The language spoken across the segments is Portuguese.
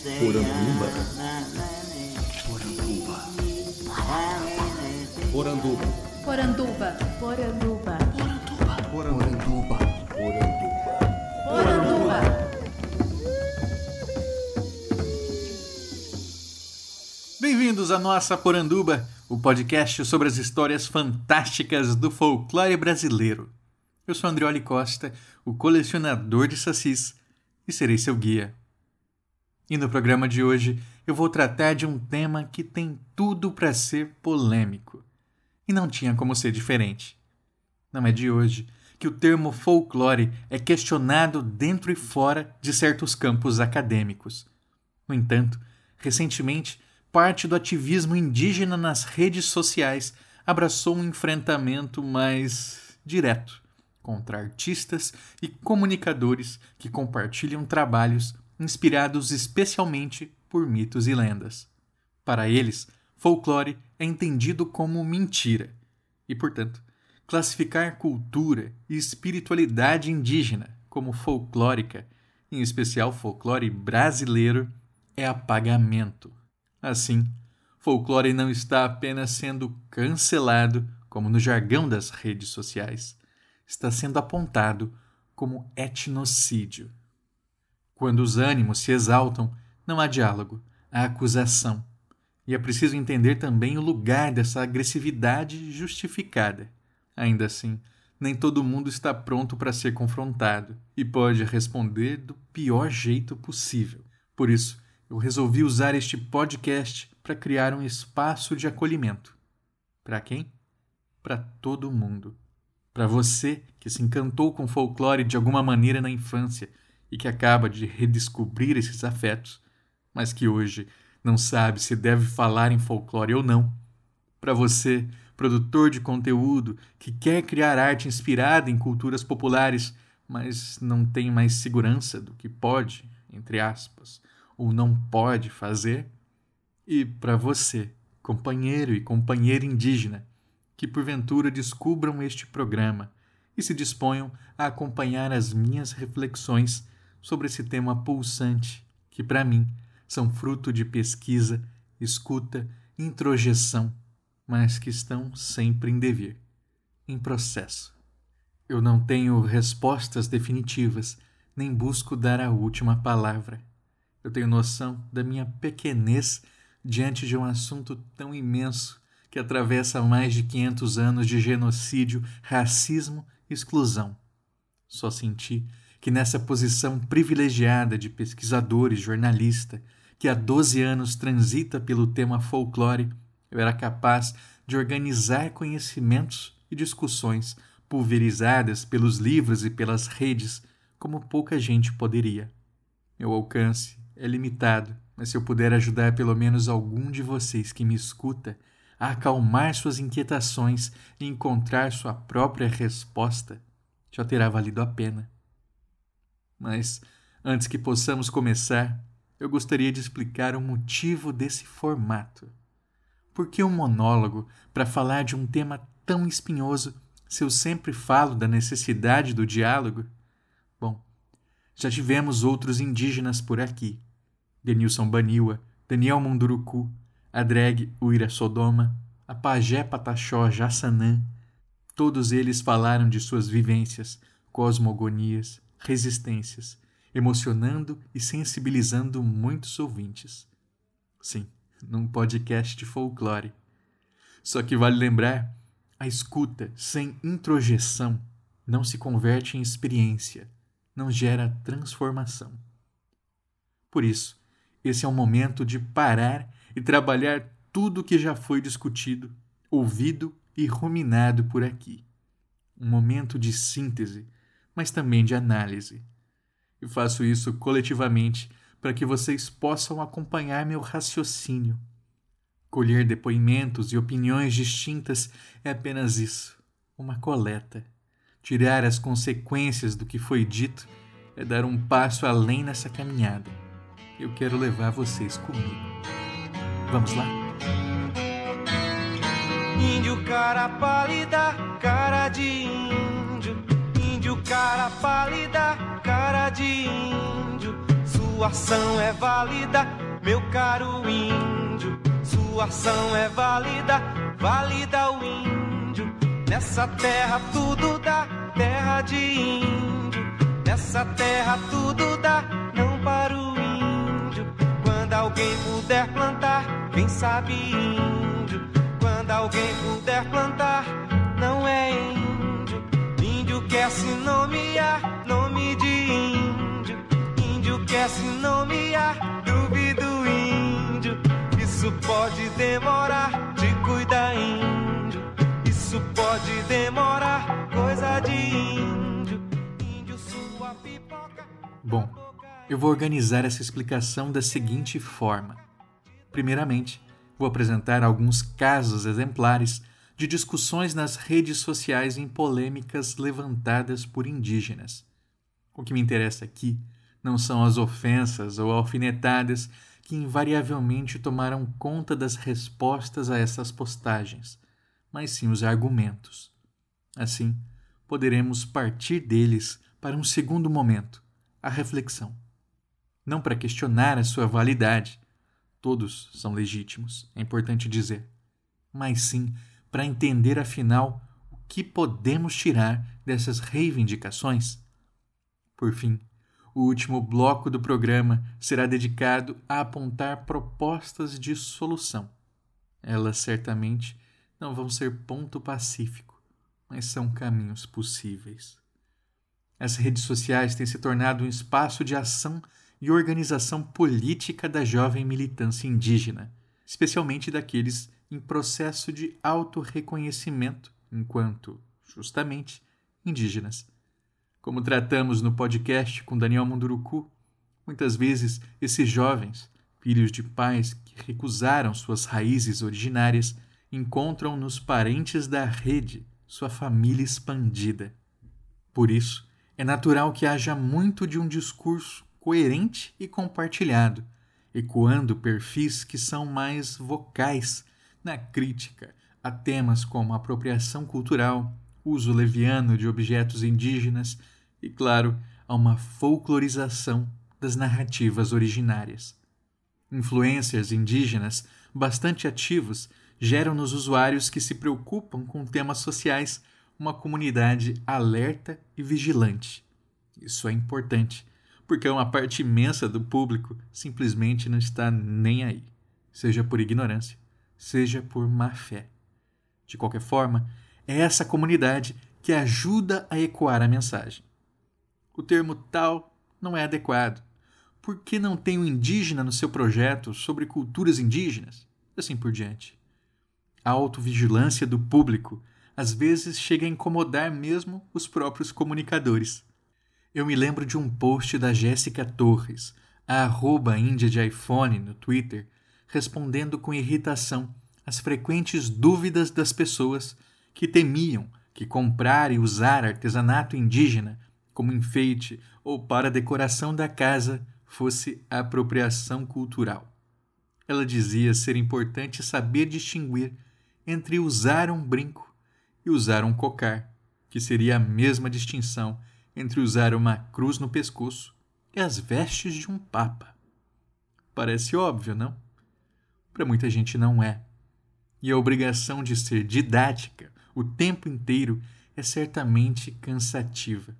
Poranduba. Poranduba. Poranduba. Poranduba. Poranduba. Poranduba. Poranduba. Bem-vindos à nossa Poranduba, o podcast sobre as histórias fantásticas do folclore brasileiro. Eu sou Andrioli Costa, o colecionador de sacis, e serei seu guia. E no programa de hoje eu vou tratar de um tema que tem tudo para ser polêmico. E não tinha como ser diferente. Não é de hoje que o termo folclore é questionado dentro e fora de certos campos acadêmicos. No entanto, recentemente, parte do ativismo indígena nas redes sociais abraçou um enfrentamento mais direto contra artistas e comunicadores que compartilham trabalhos inspirados especialmente por mitos e lendas. Para eles, folclore é entendido como mentira e, portanto, classificar cultura e espiritualidade indígena como folclórica, em especial folclore brasileiro, é apagamento. Assim, folclore não está apenas sendo cancelado, como no jargão das redes sociais, está sendo apontado como etnocídio. Quando os ânimos se exaltam, não há diálogo, há acusação. E é preciso entender também o lugar dessa agressividade justificada. Ainda assim, nem todo mundo está pronto para ser confrontado e pode responder do pior jeito possível. Por isso, eu resolvi usar este podcast para criar um espaço de acolhimento. Para quem? Para todo mundo. Para você que se encantou com folclore de alguma maneira na infância e que acaba de redescobrir esses afetos, mas que hoje não sabe se deve falar em folclore ou não. Para você, produtor de conteúdo que quer criar arte inspirada em culturas populares, mas não tem mais segurança do que pode, entre aspas, ou não pode fazer. E para você, companheiro e companheira indígena, que porventura descubram este programa e se disponham a acompanhar as minhas reflexões sobre esse tema pulsante, que para mim são fruto de pesquisa, escuta, introjeção, mas que estão sempre em dever, em processo. Eu não tenho respostas definitivas, nem busco dar a última palavra. Eu tenho noção da minha pequenez diante de um assunto tão imenso que atravessa mais de 500 anos de genocídio, racismo e exclusão. Só senti que nessa posição privilegiada de pesquisador e jornalista, que há 12 anos transita pelo tema folclore, eu era capaz de organizar conhecimentos e discussões pulverizadas pelos livros e pelas redes como pouca gente poderia. Meu alcance é limitado, mas se eu puder ajudar pelo menos algum de vocês que me escuta a acalmar suas inquietações e encontrar sua própria resposta, já terá valido a pena. Mas, antes que possamos começar, eu gostaria de explicar o motivo desse formato. Por que um monólogo para falar de um tema tão espinhoso se eu sempre falo da necessidade do diálogo? Bom, já tivemos outros indígenas por aqui. Denilson Baniwa, Daniel Munduruku, a drag Uira Sodoma, a pajé Pataxó Jassanã. Todos eles falaram de suas vivências, cosmogonias, resistências, emocionando e sensibilizando muitos ouvintes. Sim, num podcast de folclore. Só que vale lembrar, a escuta sem introjeção não se converte em experiência, não gera transformação. Por isso, esse é o momento de parar e trabalhar tudo o que já foi discutido, ouvido e ruminado por aqui. Um momento de síntese mas também de análise. E faço isso coletivamente para que vocês possam acompanhar meu raciocínio. Colher depoimentos e opiniões distintas é apenas isso, uma coleta. Tirar as consequências do que foi dito é dar um passo além nessa caminhada. Eu quero levar vocês comigo. Vamos lá? Índio cara pálida, cara de índio cara pálida, cara de índio, Sua ação é válida, meu caro índio. Sua ação é válida, válida o índio. Nessa terra tudo dá, terra de índio. Nessa terra tudo dá, não para o índio. Quando alguém puder plantar, quem sabe índio. Quando alguém puder plantar, não é índio. Quer se nomear, nome de índio. Índio quer se nomear, duvido índio. Isso pode demorar, te cuida índio. Isso pode demorar, coisa de índio. Índio, sua pipoca. Bom, eu vou organizar essa explicação da seguinte forma. Primeiramente, vou apresentar alguns casos exemplares de discussões nas redes sociais em polêmicas levantadas por indígenas. O que me interessa aqui não são as ofensas ou alfinetadas que invariavelmente tomaram conta das respostas a essas postagens, mas sim os argumentos. Assim, poderemos partir deles para um segundo momento, a reflexão. Não para questionar a sua validade, todos são legítimos, é importante dizer, mas sim para entender afinal o que podemos tirar dessas reivindicações. Por fim, o último bloco do programa será dedicado a apontar propostas de solução. Elas certamente não vão ser ponto pacífico, mas são caminhos possíveis. As redes sociais têm se tornado um espaço de ação e organização política da jovem militância indígena, especialmente daqueles em processo de autorreconhecimento enquanto, justamente, indígenas. Como tratamos no podcast com Daniel Munduruku, muitas vezes esses jovens, filhos de pais que recusaram suas raízes originárias, encontram nos parentes da rede sua família expandida. Por isso, é natural que haja muito de um discurso coerente e compartilhado, ecoando perfis que são mais vocais na crítica a temas como apropriação cultural, uso leviano de objetos indígenas e, claro, a uma folclorização das narrativas originárias. Influências indígenas bastante ativos geram nos usuários que se preocupam com temas sociais uma comunidade alerta e vigilante. Isso é importante, porque uma parte imensa do público simplesmente não está nem aí, seja por ignorância, seja por má fé. De qualquer forma, é essa comunidade que ajuda a ecoar a mensagem. O termo tal não é adequado. Por que não tem o um indígena no seu projeto sobre culturas indígenas? Assim por diante. A autovigilância do público às vezes chega a incomodar mesmo os próprios comunicadores. Eu me lembro de um post da Jéssica Torres, a arroba índia de iPhone no Twitter, respondendo com irritação às frequentes dúvidas das pessoas que temiam que comprar e usar artesanato indígena como enfeite ou para decoração da casa fosse apropriação cultural. Ela dizia ser importante saber distinguir entre usar um brinco e usar um cocar, que seria a mesma distinção entre usar uma cruz no pescoço e as vestes de um papa. Parece óbvio, não? Para muita gente não é. E a obrigação de ser didática o tempo inteiro é certamente cansativa.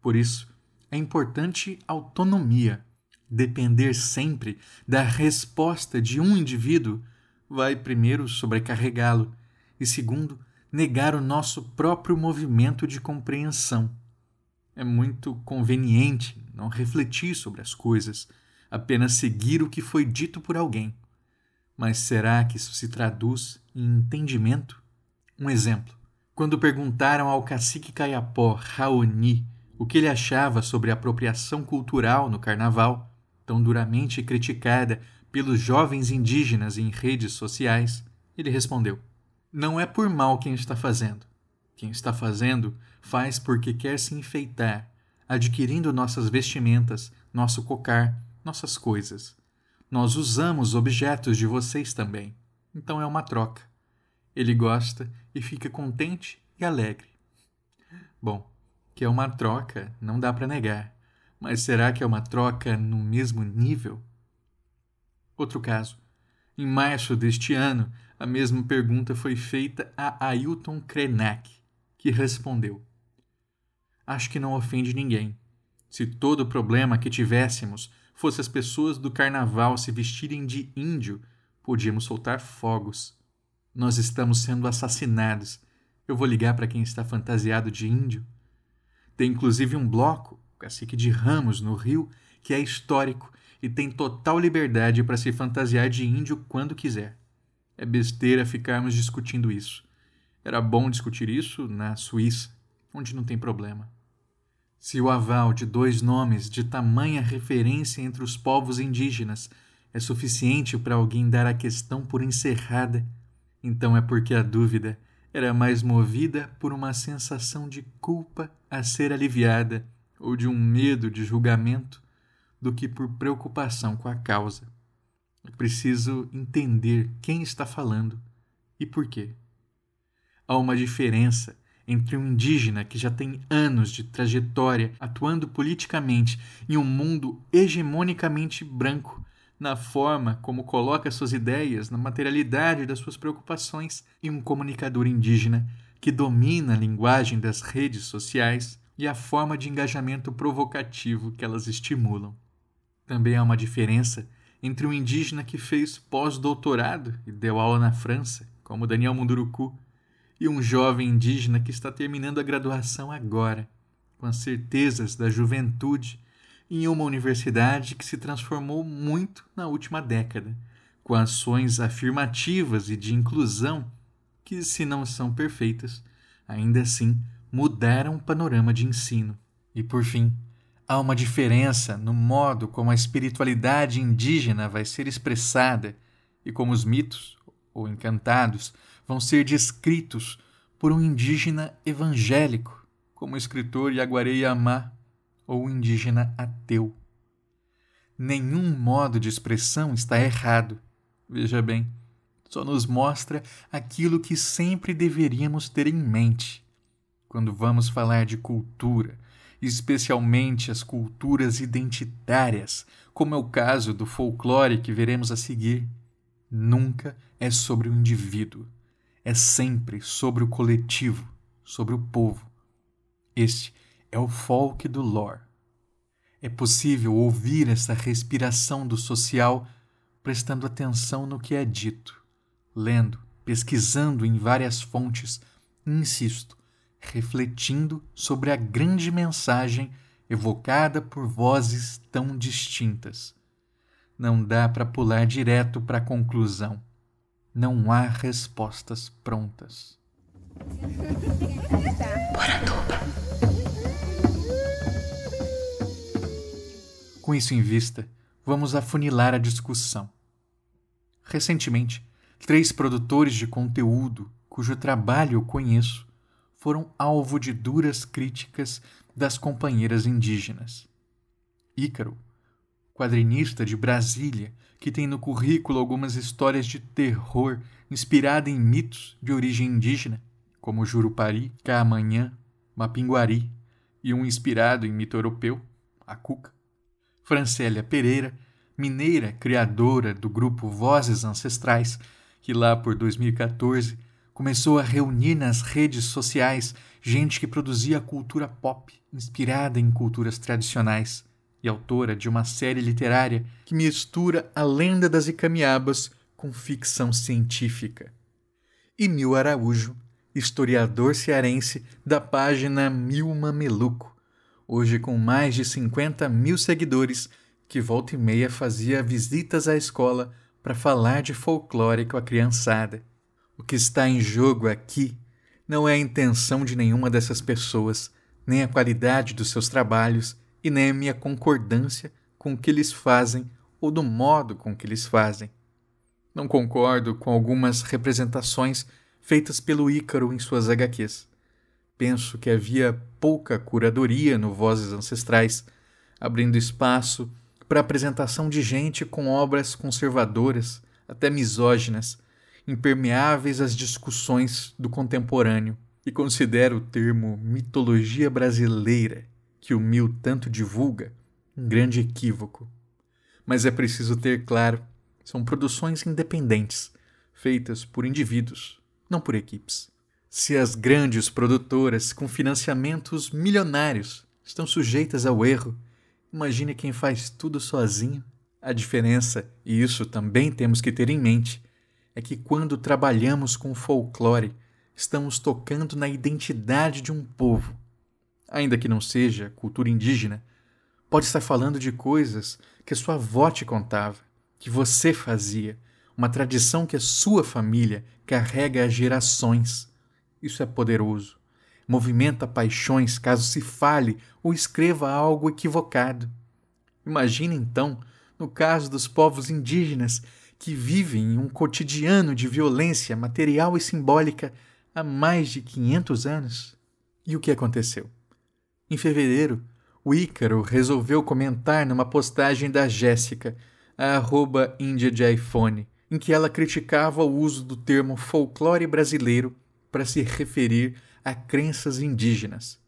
Por isso, é importante autonomia. Depender sempre da resposta de um indivíduo vai, primeiro, sobrecarregá-lo e, segundo, negar o nosso próprio movimento de compreensão. É muito conveniente não refletir sobre as coisas, apenas seguir o que foi dito por alguém. Mas será que isso se traduz em entendimento? Um exemplo. Quando perguntaram ao cacique Caiapó, Raoni, o que ele achava sobre a apropriação cultural no carnaval, tão duramente criticada pelos jovens indígenas em redes sociais, ele respondeu: Não é por mal quem está fazendo. Quem está fazendo faz porque quer se enfeitar, adquirindo nossas vestimentas, nosso cocar, nossas coisas. Nós usamos objetos de vocês também, então é uma troca. Ele gosta e fica contente e alegre. Bom, que é uma troca, não dá para negar, Mas será que é uma troca no mesmo nível? Outro caso. Em março deste ano, a mesma pergunta foi feita a Ailton Krenak, que respondeu: Acho que não ofende ninguém. Se todo problema que tivéssemos fosse as pessoas do carnaval se vestirem de índio, podíamos soltar fogos. Nós estamos sendo assassinados. Eu vou ligar para quem está fantasiado de índio. Tem inclusive um bloco, o Cacique de Ramos, no Rio, que é histórico e tem total liberdade para se fantasiar de índio quando quiser. É besteira ficarmos discutindo isso. Era bom discutir isso na Suíça, onde não tem problema. Se o aval de dois nomes de tamanha referência entre os povos indígenas é suficiente para alguém dar a questão por encerrada, então é porque a dúvida era mais movida por uma sensação de culpa a ser aliviada ou de um medo de julgamento do que por preocupação com a causa. É preciso entender quem está falando e por quê. Há uma diferença entre um indígena que já tem anos de trajetória atuando politicamente em um mundo hegemonicamente branco, na forma como coloca suas ideias, na materialidade das suas preocupações, e um comunicador indígena que domina a linguagem das redes sociais e a forma de engajamento provocativo que elas estimulam. Também há uma diferença entre um indígena que fez pós-doutorado e deu aula na França, como Daniel Munduruku, e um jovem indígena que está terminando a graduação agora, com as certezas da juventude, em uma universidade que se transformou muito na última década, com ações afirmativas e de inclusão que, se não são perfeitas, ainda assim mudaram o panorama de ensino. E por fim, há uma diferença no modo como a espiritualidade indígena vai ser expressada e como os mitos, ou encantados, vão ser descritos por um indígena evangélico, como o escritor Yaguaré Amá, ou indígena ateu. Nenhum modo de expressão está errado. Veja bem, só nos mostra aquilo que sempre deveríamos ter em mente. Quando vamos falar de cultura, especialmente as culturas identitárias, como é o caso do folclore que veremos a seguir, nunca é sobre o indivíduo é sempre sobre o coletivo, sobre o povo. Este é o folk do lore. É possível ouvir essa respiração do social prestando atenção no que é dito, lendo, pesquisando em várias fontes, insisto, refletindo sobre a grande mensagem evocada por vozes tão distintas. Não dá para pular direto para a conclusão não há respostas prontas. Com isso em vista, vamos afunilar a discussão. Recentemente, três produtores de conteúdo, cujo trabalho eu conheço, foram alvo de duras críticas das companheiras indígenas. Ícaro, quadrinista de Brasília, que tem no currículo algumas histórias de terror inspiradas em mitos de origem indígena, como Jurupari, Caamanhã, Mapinguari, e um inspirado em mito europeu, a Cuca. Francélia Pereira, mineira criadora do grupo Vozes Ancestrais, que lá por 2014 começou a reunir nas redes sociais gente que produzia cultura pop inspirada em culturas tradicionais e autora de uma série literária que mistura a lenda das Icamiabas com ficção científica. E Mil Araújo, historiador cearense da página Mil Mameluco, hoje com mais de 50 mil seguidores, que volta e meia fazia visitas à escola para falar de folclore com a criançada. O que está em jogo aqui não é a intenção de nenhuma dessas pessoas, nem a qualidade dos seus trabalhos, e nem a minha concordância com o que eles fazem ou do modo com que eles fazem. Não concordo com algumas representações feitas pelo Ícaro em suas HQs. Penso que havia pouca curadoria no Vozes Ancestrais, abrindo espaço para a apresentação de gente com obras conservadoras, até misóginas, impermeáveis às discussões do contemporâneo, e considero o termo mitologia brasileira que o Mil tanto divulga Um grande equívoco. Mas é preciso ter claro: são produções independentes, feitas por indivíduos, não por equipes. Se as grandes produtoras com financiamentos milionários estão sujeitas ao erro, imagine quem faz tudo sozinho. A diferença, e isso também temos que ter em mente, é que quando trabalhamos com folclore, estamos tocando na identidade de um povo. Ainda que não seja cultura indígena, pode estar falando de coisas que sua avó te contava, que você fazia, uma tradição que a sua família carrega há gerações. Isso é poderoso. Movimenta paixões caso se fale ou escreva algo equivocado. Imagine então, no caso dos povos indígenas que vivem em um cotidiano de violência material e simbólica há mais de 500 anos. E o que aconteceu? Em fevereiro, o Ícaro resolveu comentar numa postagem da Jéssica, a arroba Índia de iPhone, em que ela criticava o uso do termo folclore brasileiro para se referir a crenças indígenas.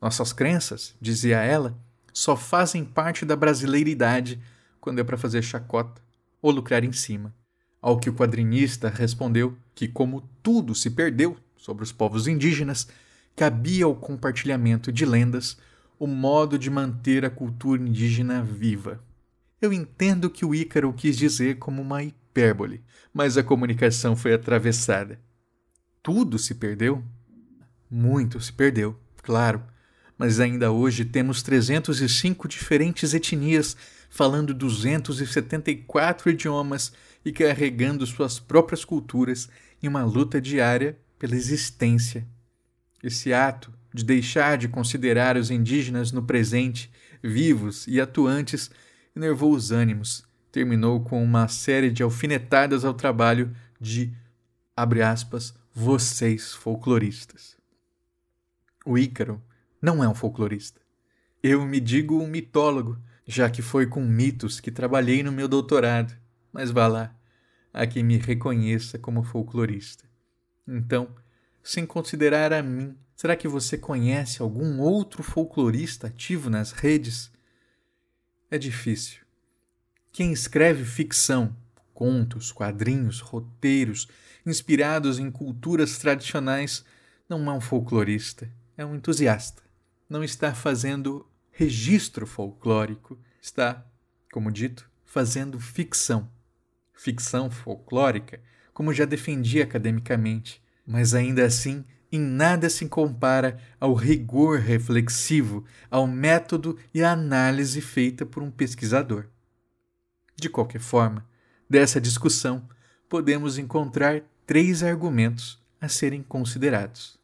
Nossas crenças, dizia ela, só fazem parte da brasileiridade quando é para fazer chacota ou lucrar em cima. Ao que o quadrinista respondeu que, como tudo se perdeu sobre os povos indígenas, cabia ao compartilhamento de lendas o modo de manter a cultura indígena viva. Eu entendo que o Ícaro quis dizer como uma hipérbole, mas a comunicação foi atravessada. Tudo se perdeu? Muito se perdeu, claro, mas ainda hoje temos 305 diferentes etnias falando 274 idiomas e carregando suas próprias culturas em uma luta diária pela existência. Esse ato de deixar de considerar os indígenas no presente, vivos e atuantes, enervou os ânimos. Terminou com uma série de alfinetadas ao trabalho de, abre aspas, vocês folcloristas. O Ícaro não é um folclorista. Eu me digo um mitólogo, já que foi com mitos que trabalhei no meu doutorado. Mas vá lá, há quem me reconheça como folclorista. Então, sem considerar a mim, será que você conhece algum outro folclorista ativo nas redes? É difícil. Quem escreve ficção, contos, quadrinhos, roteiros, inspirados em culturas tradicionais, não é um folclorista, é um entusiasta. Não está fazendo registro folclórico, está, como dito, fazendo ficção. Ficção folclórica, como já defendi academicamente, mas ainda assim em nada se compara ao rigor reflexivo, ao método e à análise feita por um pesquisador. De qualquer forma, dessa discussão podemos encontrar três argumentos a serem considerados: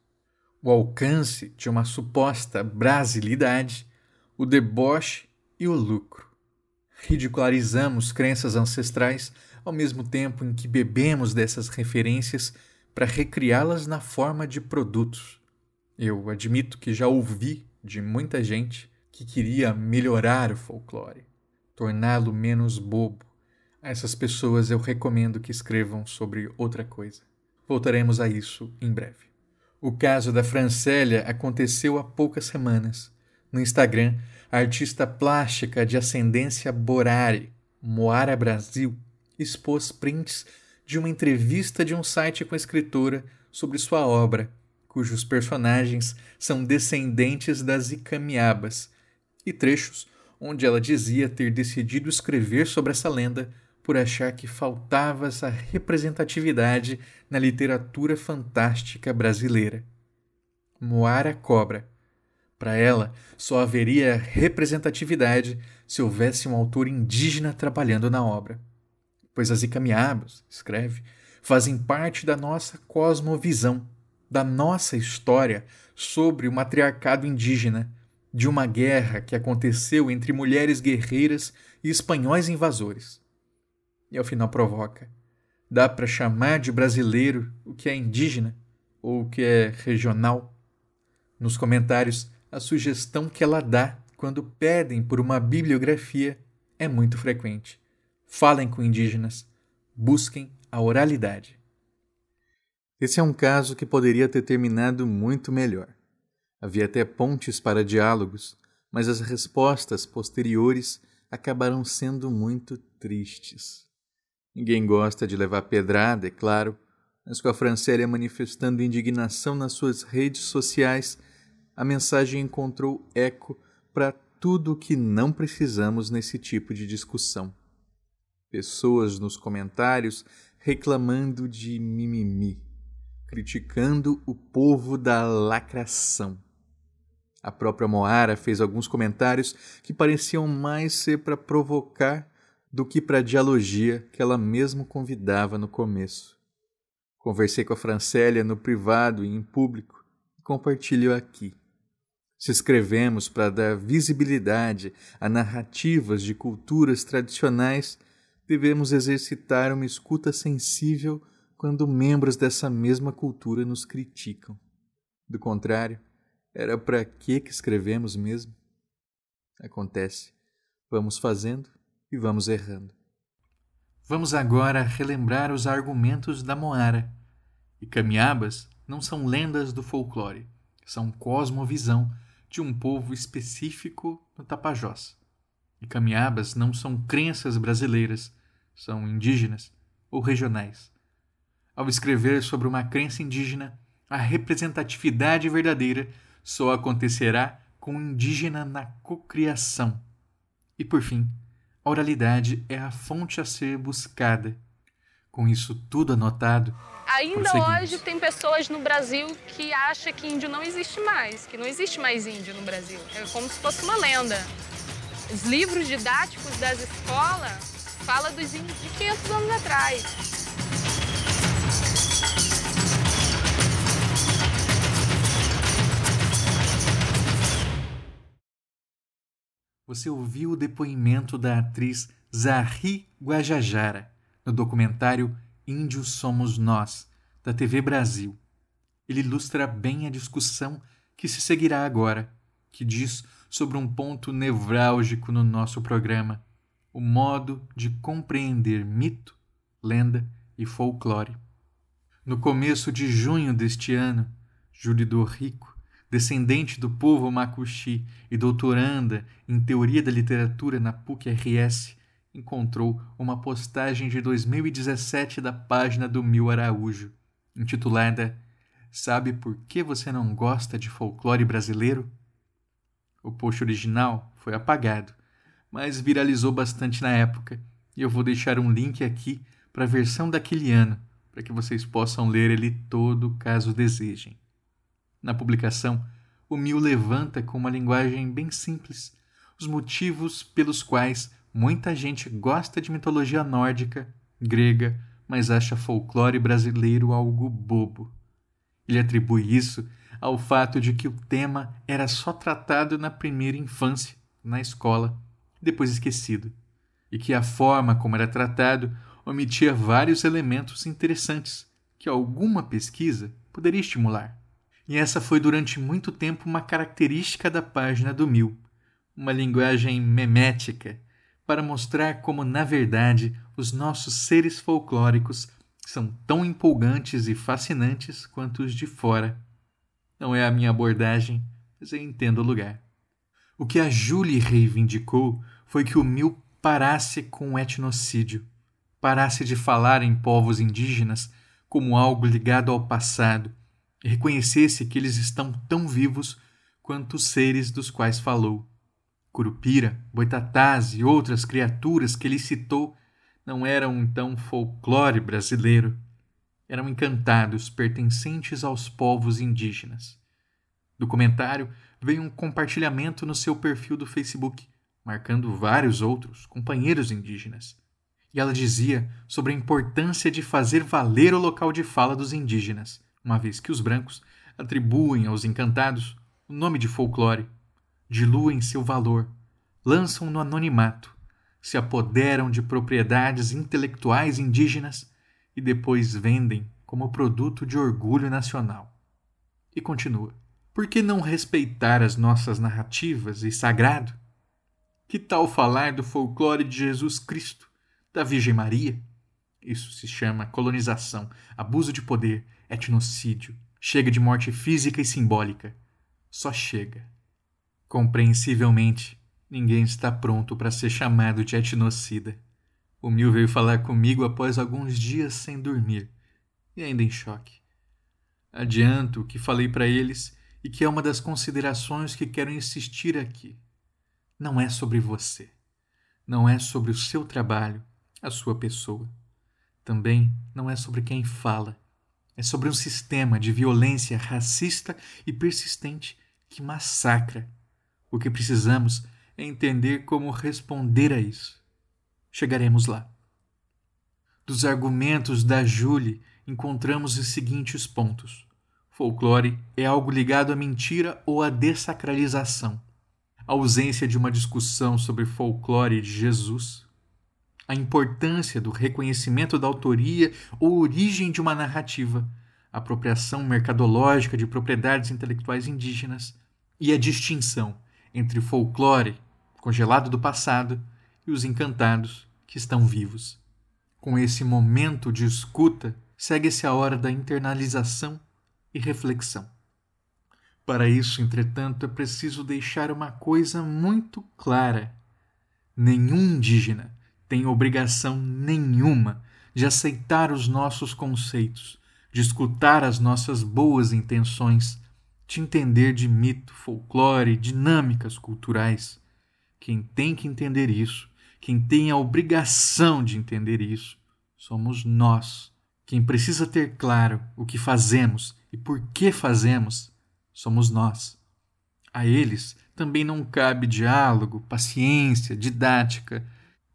o alcance de uma suposta brasilidade, o deboche e o lucro. Ridicularizamos crenças ancestrais ao mesmo tempo em que bebemos dessas referências para recriá-las na forma de produtos. Eu admito que já ouvi de muita gente que queria melhorar o folclore, torná-lo menos bobo. A essas pessoas eu recomendo que escrevam sobre outra coisa. Voltaremos a isso em breve. O caso da Francélia aconteceu há poucas semanas. No Instagram, a artista plástica de ascendência Borari, Moara Brasil, expôs prints de uma entrevista de um site com a escritora sobre sua obra, cujos personagens são descendentes das Icamiabas, e trechos onde ela dizia ter decidido escrever sobre essa lenda por achar que faltava essa representatividade na literatura fantástica brasileira. Moara cobra. Para ela, só haveria representatividade se houvesse um autor indígena trabalhando na obra pois as Icamiabas, escreve, fazem parte da nossa cosmovisão, da nossa história sobre o matriarcado indígena, de uma guerra que aconteceu entre mulheres guerreiras e espanhóis invasores. E ao final provoca: dá para chamar de brasileiro o que é indígena ou o que é regional? Nos comentários, a sugestão que ela dá quando pedem por uma bibliografia é muito frequente falem com indígenas, busquem a oralidade. Esse é um caso que poderia ter terminado muito melhor. Havia até pontes para diálogos, mas as respostas posteriores acabaram sendo muito tristes. Ninguém gosta de levar pedrada, é claro, mas com a Francélia manifestando indignação nas suas redes sociais, a mensagem encontrou eco para tudo o que não precisamos nesse tipo de discussão. Pessoas nos comentários reclamando de mimimi, criticando o povo da lacração. A própria Moara fez alguns comentários que pareciam mais ser para provocar do que para dialogia que ela mesmo convidava no começo. Conversei com a Francélia no privado e em público e compartilho aqui. Se escrevemos para dar visibilidade a narrativas de culturas tradicionais, devemos exercitar uma escuta sensível quando membros dessa mesma cultura nos criticam. Do contrário, era para que que escrevemos mesmo? Acontece. Vamos fazendo e vamos errando. Vamos agora relembrar os argumentos da Moara. E Camiabas não são lendas do folclore, são cosmovisão de um povo específico no Tapajós. E Camiabas não são crenças brasileiras, são indígenas ou regionais. Ao escrever sobre uma crença indígena, a representatividade verdadeira só acontecerá com o indígena na cocriação. E por fim, a oralidade é a fonte a ser buscada. Com isso tudo anotado, Ainda hoje tem pessoas no Brasil que acham que índio não existe mais, que não existe mais índio no Brasil. É como se fosse uma lenda. Os livros didáticos das escolas falam dos índios de 500 anos atrás. Você ouviu o depoimento da atriz Zahri Guajajara no documentário Índios Somos Nós, da TV Brasil. Ele ilustra bem a discussão que se seguirá agora, que diz sobre um ponto nevrálgico no nosso programa: o modo de compreender mito, lenda e folclore. No começo de junho deste ano, Júlio Rico descendente do povo Macuxi e doutoranda em Teoria da Literatura na PUC-RS, encontrou uma postagem de 2017 da página do Mil Araújo, intitulada Sabe por que você não gosta de folclore brasileiro? O post original foi apagado, mas viralizou bastante na época, e eu vou deixar um link aqui para a versão daquele ano, para que vocês possam ler ele todo caso desejem. Na publicação, o Mil levanta com uma linguagem bem simples os motivos pelos quais muita gente gosta de mitologia nórdica, grega, mas acha folclore brasileiro algo bobo. Ele atribui isso ao fato de que o tema era só tratado na primeira infância, na escola, depois esquecido, e que a forma como era tratado omitia vários elementos interessantes que alguma pesquisa poderia estimular. E essa foi durante muito tempo uma característica da página do Mil, uma linguagem memética, para mostrar como, na verdade, os nossos seres folclóricos são tão empolgantes e fascinantes quanto os de fora. Não é a minha abordagem, mas eu entendo o lugar. O que a Julie reivindicou foi que o Mil parasse com o etnocídio, parasse de falar em povos indígenas como algo ligado ao passado e reconhecesse que eles estão tão vivos quanto os seres dos quais falou. Curupira, boitatás e outras criaturas que ele citou não eram então folclore brasileiro, eram encantados pertencentes aos povos indígenas. Do comentário veio um compartilhamento no seu perfil do Facebook, marcando vários outros companheiros indígenas. E ela dizia sobre a importância de fazer valer o local de fala dos indígenas uma vez que os brancos atribuem aos encantados o nome de folclore, diluem seu valor, lançam no anonimato, se apoderam de propriedades intelectuais indígenas e depois vendem como produto de orgulho nacional. E continua: por que não respeitar as nossas narrativas e sagrado? Que tal falar do folclore de Jesus Cristo, da Virgem Maria? Isso se chama colonização, abuso de poder, etnocídio. Chega de morte física e simbólica. Só chega. Compreensivelmente, ninguém está pronto para ser chamado de etnocida. O Mil veio falar comigo após alguns dias sem dormir e ainda em choque. Adianto que falei para eles e que é uma das considerações que quero insistir aqui. Não é sobre você. Não é sobre o seu trabalho, a sua pessoa. Também não é sobre quem fala. É sobre um sistema de violência racista e persistente que massacra o que precisamos é entender como responder a isso. Chegaremos lá. Dos argumentos da Julie, encontramos os seguintes pontos. Folclore é algo ligado à mentira ou à dessacralização. A ausência de uma discussão sobre folclore de Jesus. A importância do reconhecimento da autoria ou origem de uma narrativa. A apropriação mercadológica de propriedades intelectuais indígenas. E a distinção entre folclore, congelado do passado, e os encantados, que estão vivos. Com esse momento de escuta, segue-se a hora da internalização e reflexão. Para isso, entretanto, é preciso deixar uma coisa muito clara: nenhum indígena tem obrigação nenhuma de aceitar os nossos conceitos, de escutar as nossas boas intenções de entender de mito, folclore, dinâmicas culturais. Quem tem que entender isso, quem tem a obrigação de entender isso, somos nós. Quem precisa ter claro o que fazemos e por que fazemos, somos nós. A eles também não cabe diálogo, paciência, didática.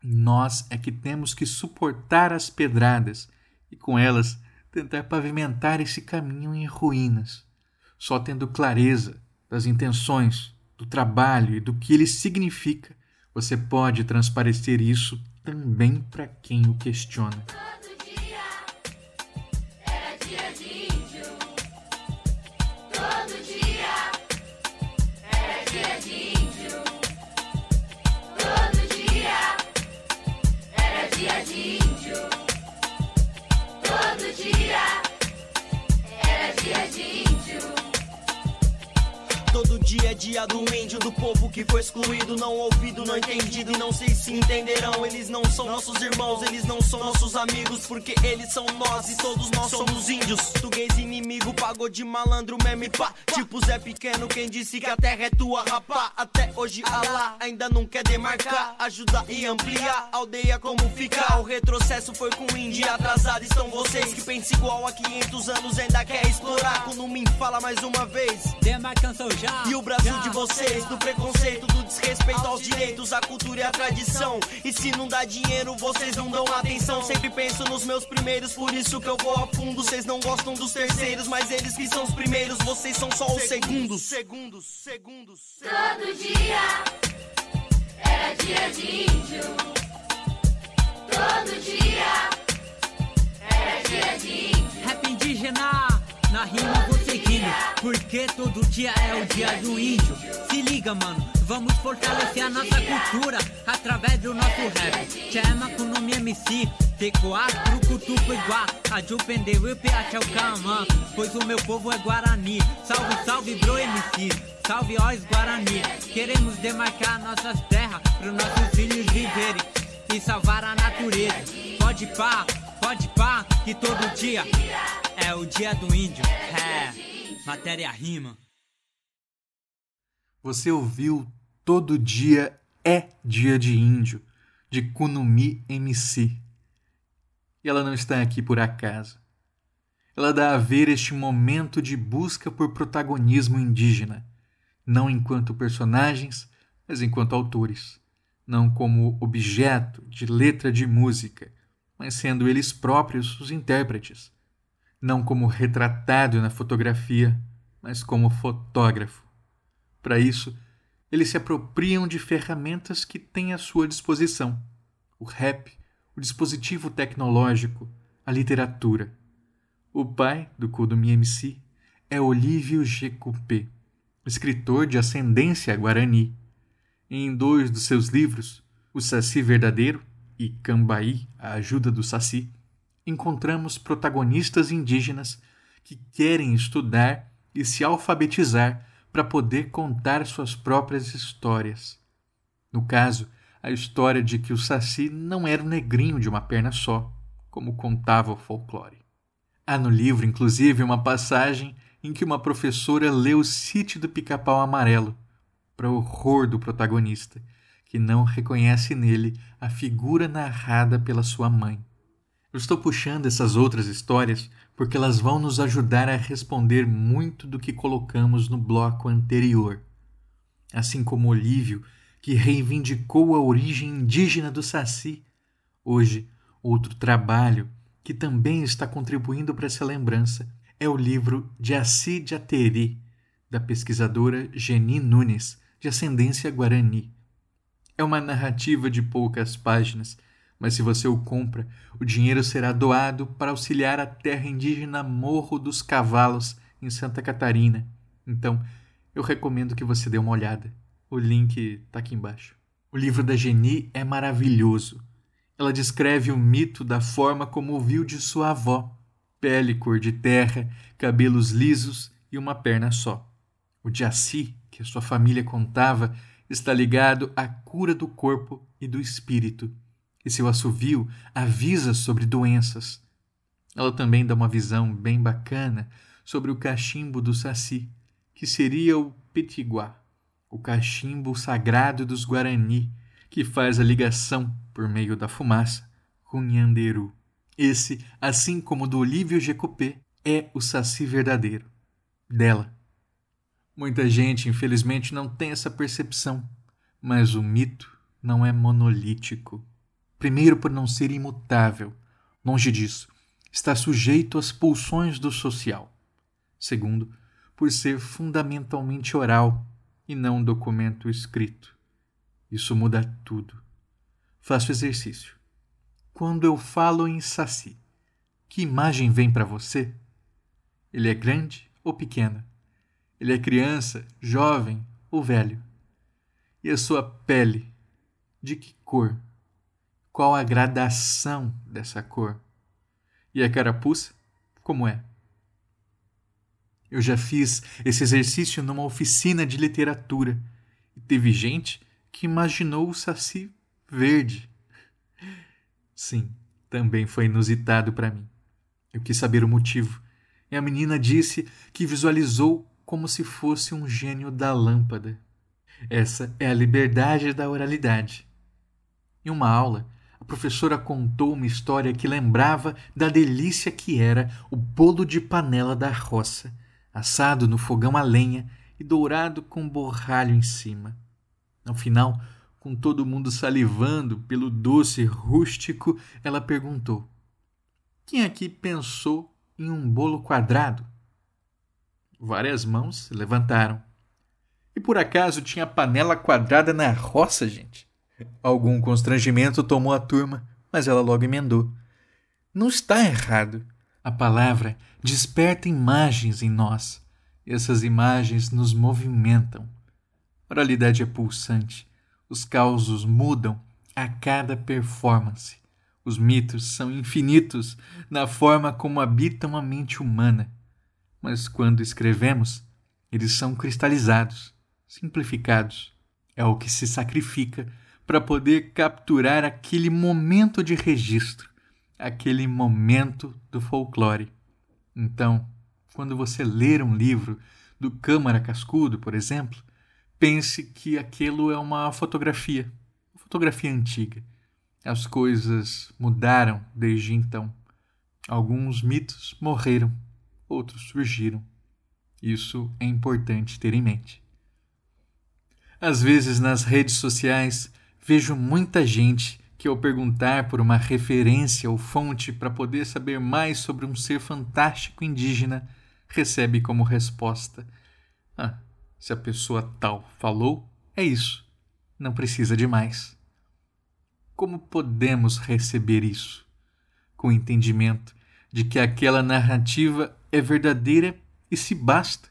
Nós é que temos que suportar as pedradas e com elas tentar pavimentar esse caminho em ruínas. Só tendo clareza das intenções, do trabalho e do que ele significa, você pode transparecer isso também para quem o questiona. Dia é dia do índio, do povo que foi excluído, não ouvido, não entendido e não sei se entenderão. Eles não são nossos irmãos, eles não são nossos amigos, porque eles são nós e todos nós somos índios. Português inimigo, pagou de malandro, meme pá. Tipo Zé Pequeno, quem disse que a terra é tua, rapá. Até hoje Alá ainda não quer demarcar, ajudar e ampliar. Aldeia como ficar, o retrocesso foi com o índio atrasado. Estão vocês que pensam igual a 500 anos, ainda quer explorar. Quando me fala mais uma vez, demarcação já. E o Brasil de vocês, do preconceito, do desrespeito aos direitos, a cultura e a tradição. E se não dá dinheiro, vocês não dão atenção. Sempre penso nos meus primeiros, por isso que eu vou a fundo. Vocês não gostam dos terceiros, mas eles que são os primeiros, vocês são só os segundos. Segundos, segundos. Todo dia era dia de índio. Todo dia era dia de índio. Rap indígena na rima vou seguindo, porque todo dia é o dia do índio. Se liga, mano, vamos fortalecer a nossa cultura através do nosso rap. Chama com nome MC, Tecoá, Truco, Tuco, Iguá, Ajupendeu e Piachalcamã, pois o meu povo é Guarani. Salve, salve, bro MC. Salve, óis Guarani. Queremos demarcar nossas terras para os nossos filhos viverem e salvar a natureza. Pode pá, pode pá, que todo dia é o dia do índio. É, matéria rima. Você ouviu Todo Dia é Dia de Índio, de Kunumi MC. E ela não está aqui por acaso. Ela dá a ver este momento de busca por protagonismo indígena, não enquanto personagens, mas enquanto autores, não como objeto de letra de música, mas sendo eles próprios os intérpretes não como retratado na fotografia, mas como fotógrafo. Para isso, eles se apropriam de ferramentas que têm à sua disposição: o rap, o dispositivo tecnológico, a literatura. O pai do Kudumi MC é Olívio G. escritor de ascendência guarani. Em dois dos seus livros, O Saci Verdadeiro e Cambaí, a Ajuda do Saci, encontramos protagonistas indígenas que querem estudar e se alfabetizar para poder contar suas próprias histórias. No caso, a história de que o Saci não era um negrinho de uma perna só, como contava o folclore. Há no livro, inclusive, uma passagem em que uma professora lê o Sítio do Pica-Pau Amarelo, para o horror do protagonista, que não reconhece nele a figura narrada pela sua mãe. Eu estou puxando essas outras histórias porque elas vão nos ajudar a responder muito do que colocamos no bloco anterior. Assim como Olívio, que reivindicou a origem indígena do Saci, hoje, outro trabalho que também está contribuindo para essa lembrança é o livro de Assi de Ateri, da pesquisadora Geni Nunes, de ascendência guarani. É uma narrativa de poucas páginas, mas se você o compra, o dinheiro será doado para auxiliar a terra indígena Morro dos Cavalos, em Santa Catarina. Então, eu recomendo que você dê uma olhada. O link está aqui embaixo. O livro da Geni é maravilhoso. Ela descreve o mito da forma como ouviu de sua avó: pele cor de terra, cabelos lisos e uma perna só. O Jaci, que a sua família contava, está ligado à cura do corpo e do espírito, e seu assovio avisa sobre doenças. Ela também dá uma visão bem bacana sobre o cachimbo do Saci, que seria o Petiguá, o cachimbo sagrado dos Guarani, que faz a ligação, por meio da fumaça, com Nhanderu. Esse, assim como do Olívio Jecopé, é o Saci verdadeiro. Dela, Muita gente, infelizmente, não tem essa percepção, mas o mito não é monolítico. Primeiro, por não ser imutável, longe disso, está sujeito às pulsões do social. Segundo, por ser fundamentalmente oral e não um documento escrito. Isso muda tudo. Faço exercício. Quando eu falo em Saci, que imagem vem para você? Ele é grande ou pequeno? Ele é criança, jovem ou velho? E a sua pele? De que cor? Qual a gradação dessa cor? E a carapuça? Como é? Eu já fiz esse exercício numa oficina de literatura e teve gente que imaginou o saci verde. Sim, também foi inusitado para mim. Eu quis saber o motivo e a menina disse que visualizou como se fosse um gênio da lâmpada. Essa é a liberdade da oralidade. Em uma aula, a professora contou uma história que lembrava da delícia que era o bolo de panela da roça, assado no fogão a lenha e dourado com borralho em cima. Ao final, com todo mundo salivando pelo doce rústico, ela perguntou: Quem aqui pensou em um bolo quadrado? Várias mãos se levantaram. E por acaso tinha panela quadrada na roça, gente? Algum constrangimento tomou a turma, mas ela logo emendou. Não está errado. A palavra desperta imagens em nós. E essas imagens nos movimentam. A oralidade é pulsante. Os causos mudam a cada performance. Os mitos são infinitos na forma como habitam a mente humana mas quando escrevemos, eles são cristalizados, simplificados. É o que se sacrifica para poder capturar aquele momento de registro, aquele momento do folclore. Então, quando você ler um livro do Câmara Cascudo, por exemplo, pense que aquilo é uma fotografia, uma fotografia antiga. As coisas mudaram desde então. Alguns mitos morreram outros surgiram. Isso é importante ter em mente. Às vezes nas redes sociais vejo muita gente que, ao perguntar por uma referência ou fonte para poder saber mais sobre um ser fantástico indígena, recebe como resposta: Ah, se a pessoa tal falou, é isso. Não precisa de mais. Como podemos receber isso? Com o entendimento de que aquela narrativa é verdadeira e se basta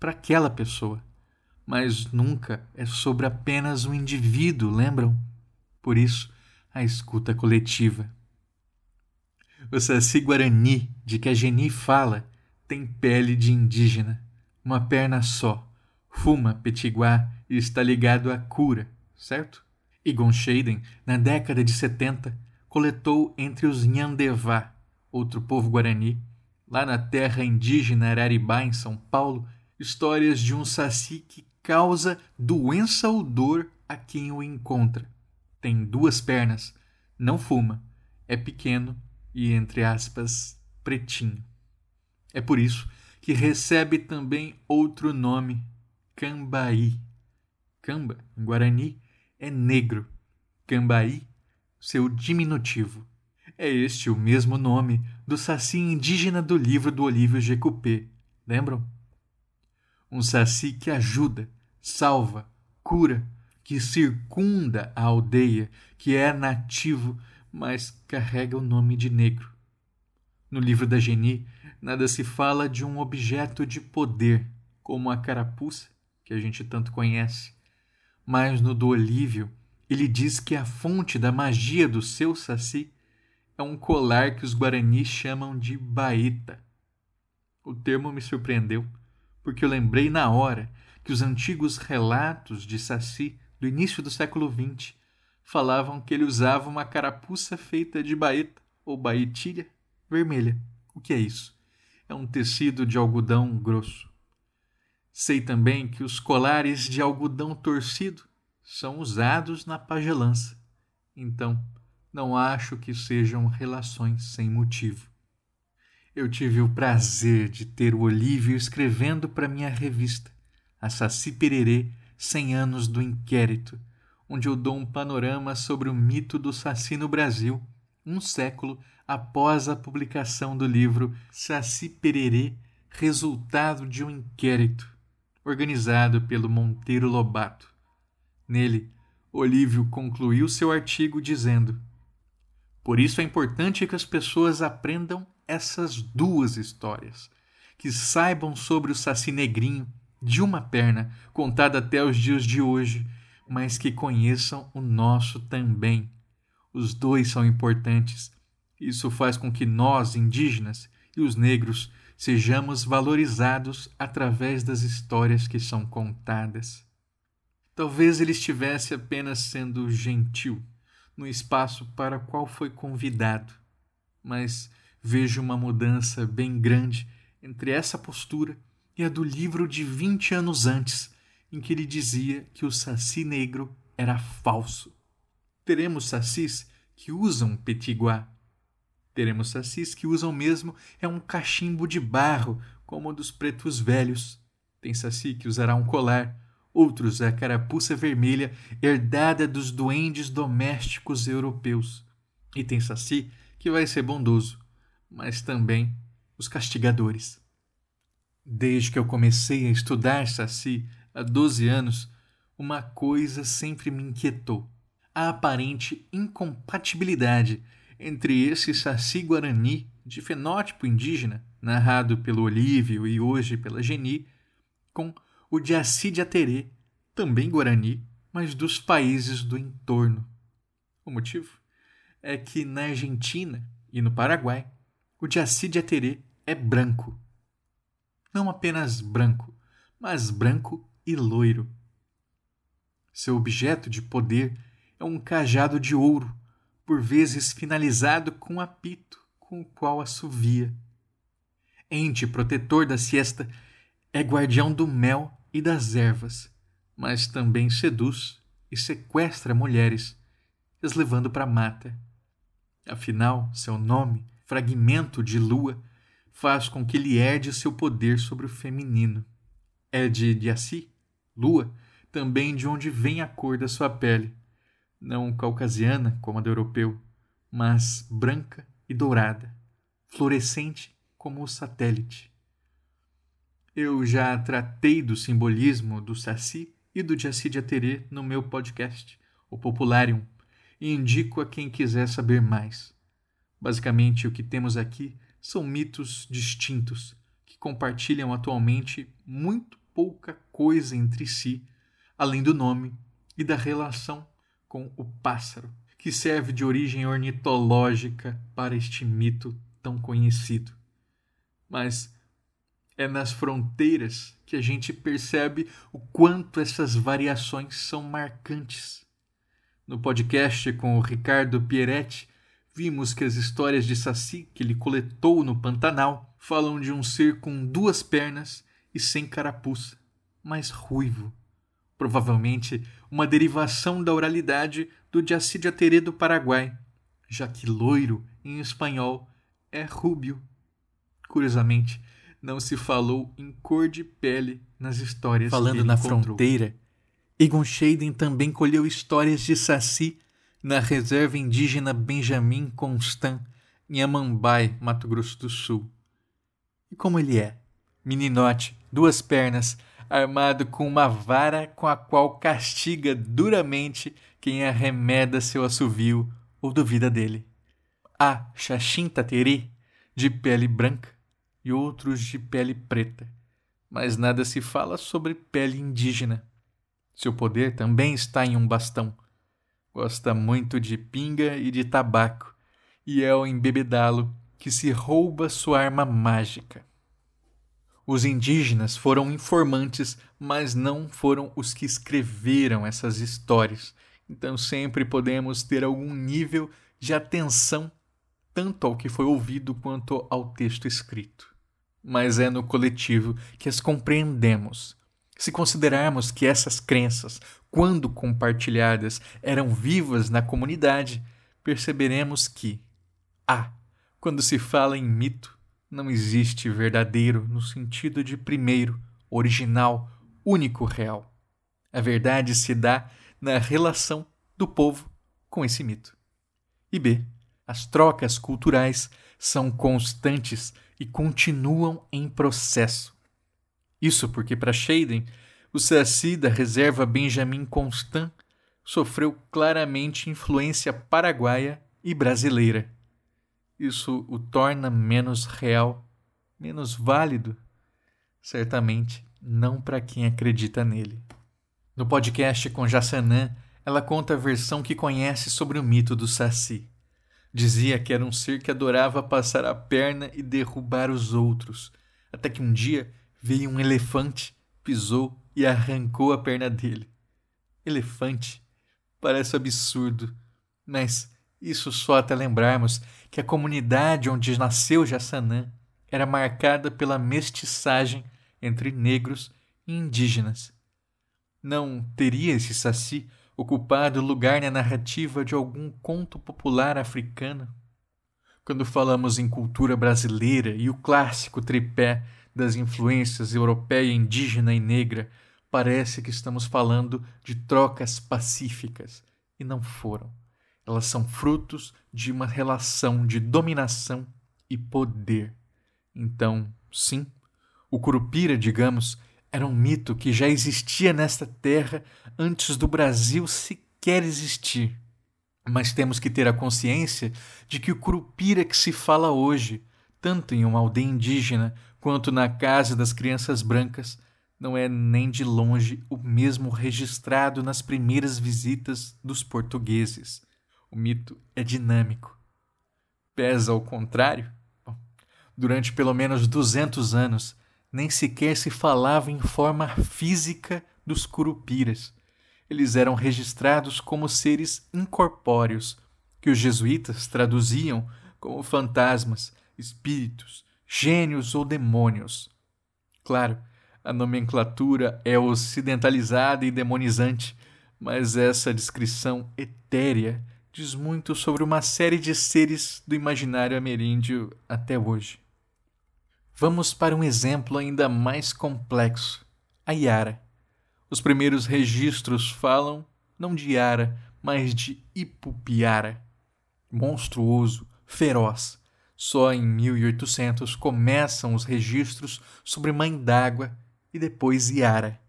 para aquela pessoa, mas nunca é sobre apenas um indivíduo, lembram? Por isso, a escuta coletiva. O Saci Guarani, de que a Geni fala, tem pele de indígena, uma perna só, Fuma Petiguar está ligado à cura, certo? Egon Schaden, na década de 70, coletou entre os Nhandevá, outro povo guarani, lá na terra indígena Araribá, em São Paulo, histórias de um saci que causa doença ou dor a quem o encontra. Tem duas pernas, não fuma, é pequeno e, entre aspas, pretinho. É por isso que recebe também outro nome, Cambaí. Camba, em Guarani, é negro. Cambaí, seu diminutivo. É este o mesmo nome do saci indígena do livro do Olívio Jecupé. Lembram? Um saci que ajuda, salva, cura, que circunda a aldeia, que é nativo, mas carrega o nome de negro. No livro da Geni, nada se fala de um objeto de poder, como a carapuça, que a gente tanto conhece, mas no do Olívio, ele diz que a fonte da magia do seu saci é um colar que os guaranis chamam de baeta. O termo me surpreendeu, porque eu lembrei na hora que os antigos relatos de saci do início do século XX falavam que ele usava uma carapuça feita de baeta ou baetilha vermelha. O que é isso? É um tecido de algodão grosso. Sei também que os colares de algodão torcido são usados na pagelança. Então, não acho que sejam relações sem motivo. Eu tive o prazer de ter o Olívio escrevendo para minha revista, a Saci Pererê, 100 anos do inquérito, onde eu dou um panorama sobre o mito do Saci no Brasil, um século após a publicação do livro Saci Pererê, resultado de um inquérito, organizado pelo Monteiro Lobato. Nele, Olívio concluiu seu artigo dizendo: Por isso é importante que as pessoas aprendam essas duas histórias, que saibam sobre o Saci Negrinho de uma perna, contada até os dias de hoje, mas que conheçam o nosso também. Os dois são importantes. Isso faz com que nós, indígenas, e os negros sejamos valorizados através das histórias que são contadas. Talvez ele estivesse apenas sendo gentil no espaço para o qual foi convidado, mas vejo uma mudança bem grande entre essa postura e a do livro de vinte anos antes, em que ele dizia que o saci negro era falso. Teremos sacis que usam petiguá. Teremos sacis que usam mesmo é um cachimbo de barro, como o dos pretos velhos. Tem saci que usará um colar, outros a carapuça vermelha herdada dos duendes domésticos europeus. E tem saci que vai ser bondoso, mas também os castigadores. Desde que eu comecei a estudar Saci, há 12 anos, uma coisa sempre me inquietou: a aparente incompatibilidade entre esse Saci Guarani de fenótipo indígena, narrado pelo Olívio e hoje pela Geni, com o de Assi Aterê, também Guarani, mas dos países do entorno. O motivo é que na Argentina e no Paraguai, o de Assi Aterê é branco não apenas branco, mas branco e loiro. Seu objeto de poder é um cajado de ouro, por vezes finalizado com apito com o qual assovia. Ente protetor da siesta, é guardião do mel e das ervas, mas também seduz e sequestra mulheres, as levando para a mata. Afinal, seu nome, fragmento de lua, faz com que ele herde seu poder sobre o feminino. É de Diaci, lua, também de onde vem a cor da sua pele, não caucasiana como a do europeu, mas branca e dourada, fluorescente como o satélite. Eu já tratei do simbolismo do Saci e do Diaci de Aterê no meu podcast, o Popularium, e indico a quem quiser saber mais. Basicamente, o que temos aqui são mitos distintos que compartilham atualmente muito pouca coisa entre si, além do nome e da relação com o pássaro, que serve de origem ornitológica para este mito tão conhecido. Mas É nas fronteiras que a gente percebe o quanto essas variações são marcantes. No podcast com o Ricardo Pieretti, vimos que as histórias de Saci que ele coletou no Pantanal falam de um ser com duas pernas e sem carapuça, mas ruivo. Provavelmente uma derivação da oralidade do de Aterê do Paraguai, já que loiro, em espanhol, é rúbio. Curiosamente, não se falou em cor de pele nas histórias Falando que ele na encontrou. fronteira, Egon Scheiden também colheu histórias de Saci na reserva indígena Benjamin Constant, em Amambai, Mato Grosso do Sul. E como ele é? Meninote, duas pernas, armado com uma vara com a qual castiga duramente quem arremeda seu assovio ou duvida dele. Há Xaxim Tateri, de pele branca, e outros de pele preta, mas nada se fala sobre pele indígena. Seu poder também está em um bastão. Gosta muito de pinga e de tabaco, e é ao embebedá-lo que se rouba sua arma mágica. Os indígenas foram informantes, mas não foram os que escreveram essas histórias. Então sempre podemos ter algum nível de atenção tanto ao que foi ouvido quanto ao texto escrito. Mas é no coletivo que as compreendemos. Se considerarmos que essas crenças, quando compartilhadas, eram vivas na comunidade, perceberemos que A. Quando se fala em mito, não existe verdadeiro no sentido de primeiro, original, único real. A verdade se dá na relação do povo com esse mito. E B. As trocas culturais são constantes e continuam em processo. Isso porque, para Scheiden, o Saci da reserva Benjamin Constant sofreu claramente influência paraguaia e brasileira. Isso o torna menos real, menos válido? Certamente não para quem acredita nele. No podcast com Jassanã, ela conta a versão que conhece sobre o mito do Saci. Dizia que era um ser que adorava passar a perna e derrubar os outros, até que um dia veio um elefante, pisou e arrancou a perna dele. Elefante? Parece absurdo, mas isso só até lembrarmos que a comunidade onde nasceu Jassanã era marcada pela mestiçagem entre negros e indígenas. Não teria esse saci ocupado lugar na narrativa de algum conto popular africano? Quando falamos em cultura brasileira e o clássico tripé das influências europeia, indígena e negra, parece que estamos falando de trocas pacíficas, e não foram. Elas são frutos de uma relação de dominação e poder. Então, sim, o Curupira, digamos, era um mito que já existia nesta terra antes do Brasil sequer existir. Mas temos que ter a consciência de que o Curupira que se fala hoje, tanto em uma aldeia indígena quanto na casa das crianças brancas, não é nem de longe o mesmo registrado nas primeiras visitas dos portugueses. O mito é dinâmico. Pesa ao contrário? Durante pelo menos 200 anos, nem sequer se falava em forma física dos curupiras. Eles eram registrados como seres incorpóreos, que os jesuítas traduziam como fantasmas, espíritos, gênios ou demônios. Claro, a nomenclatura é ocidentalizada e demonizante, mas essa descrição etérea diz muito sobre uma série de seres do imaginário ameríndio até hoje. Vamos para um exemplo ainda mais complexo: a Yara. Os primeiros registros falam não de Yara, mas de Ipupiara. Monstruoso, feroz. Só em 1800 começam os registros sobre Mãe d'Água e depois Yara.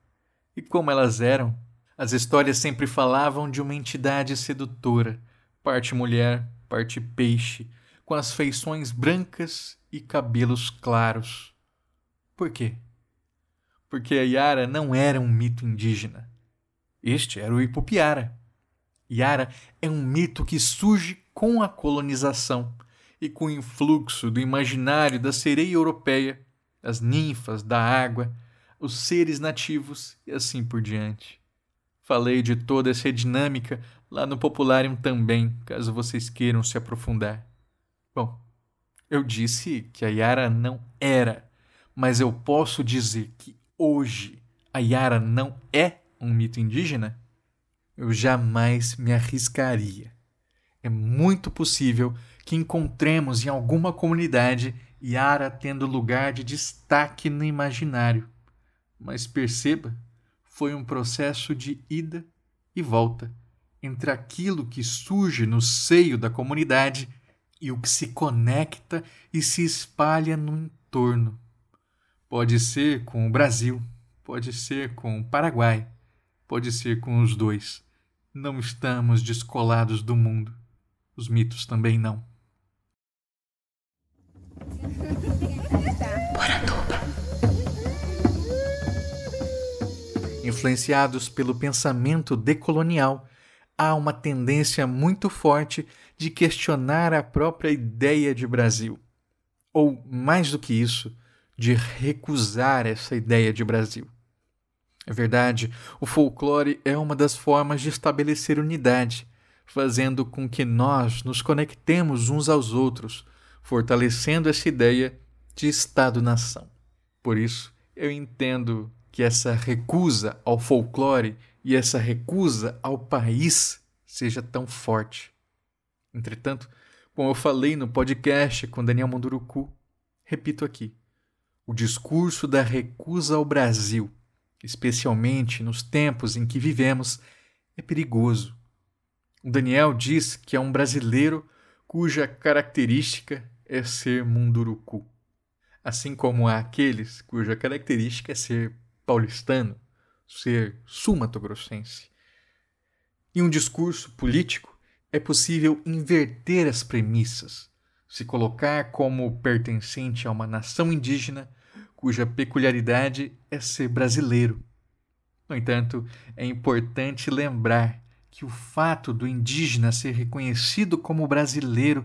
E como elas eram? As histórias sempre falavam de uma entidade sedutora, parte mulher, parte peixe, com as feições brancas e cabelos claros. Por quê? Porque a Yara não era um mito indígena. Este era o Ipupiara. Yara é um mito que surge com a colonização e com o influxo do imaginário da sereia europeia, as ninfas da água, os seres nativos e assim por diante. Falei de toda essa dinâmica lá no Popularium também, caso vocês queiram se aprofundar. Bom, eu disse que a Yara não era, mas eu posso dizer que hoje a Yara não é um mito indígena? Eu jamais me arriscaria. É muito possível que encontremos em alguma comunidade Yara tendo lugar de destaque no imaginário. Mas perceba, foi um processo de ida e volta entre aquilo que surge no seio da comunidade e o que se conecta e se espalha no entorno. Pode ser com o Brasil, pode ser com o Paraguai, pode ser com os dois. Não estamos descolados do mundo. Os mitos também não. Influenciados pelo pensamento decolonial, há uma tendência muito forte de questionar a própria ideia de Brasil. Ou, mais do que isso, de recusar essa ideia de Brasil. É verdade, o folclore é uma das formas de estabelecer unidade, fazendo com que nós nos conectemos uns aos outros, fortalecendo essa ideia de Estado-nação. Por isso, eu entendo que essa recusa ao folclore e essa recusa ao país seja tão forte. Entretanto, como eu falei no podcast com Daniel Munduruku, repito aqui: o discurso da recusa ao Brasil, especialmente nos tempos em que vivemos, é perigoso. O Daniel diz que é um brasileiro cuja característica é ser munduruku, assim como há aqueles cuja característica é ser paulistano, ser sul-mato-grossense. Em um discurso político, é possível inverter as premissas, se colocar como pertencente a uma nação indígena cuja peculiaridade é ser brasileiro. No entanto, é importante lembrar que o fato do indígena ser reconhecido como brasileiro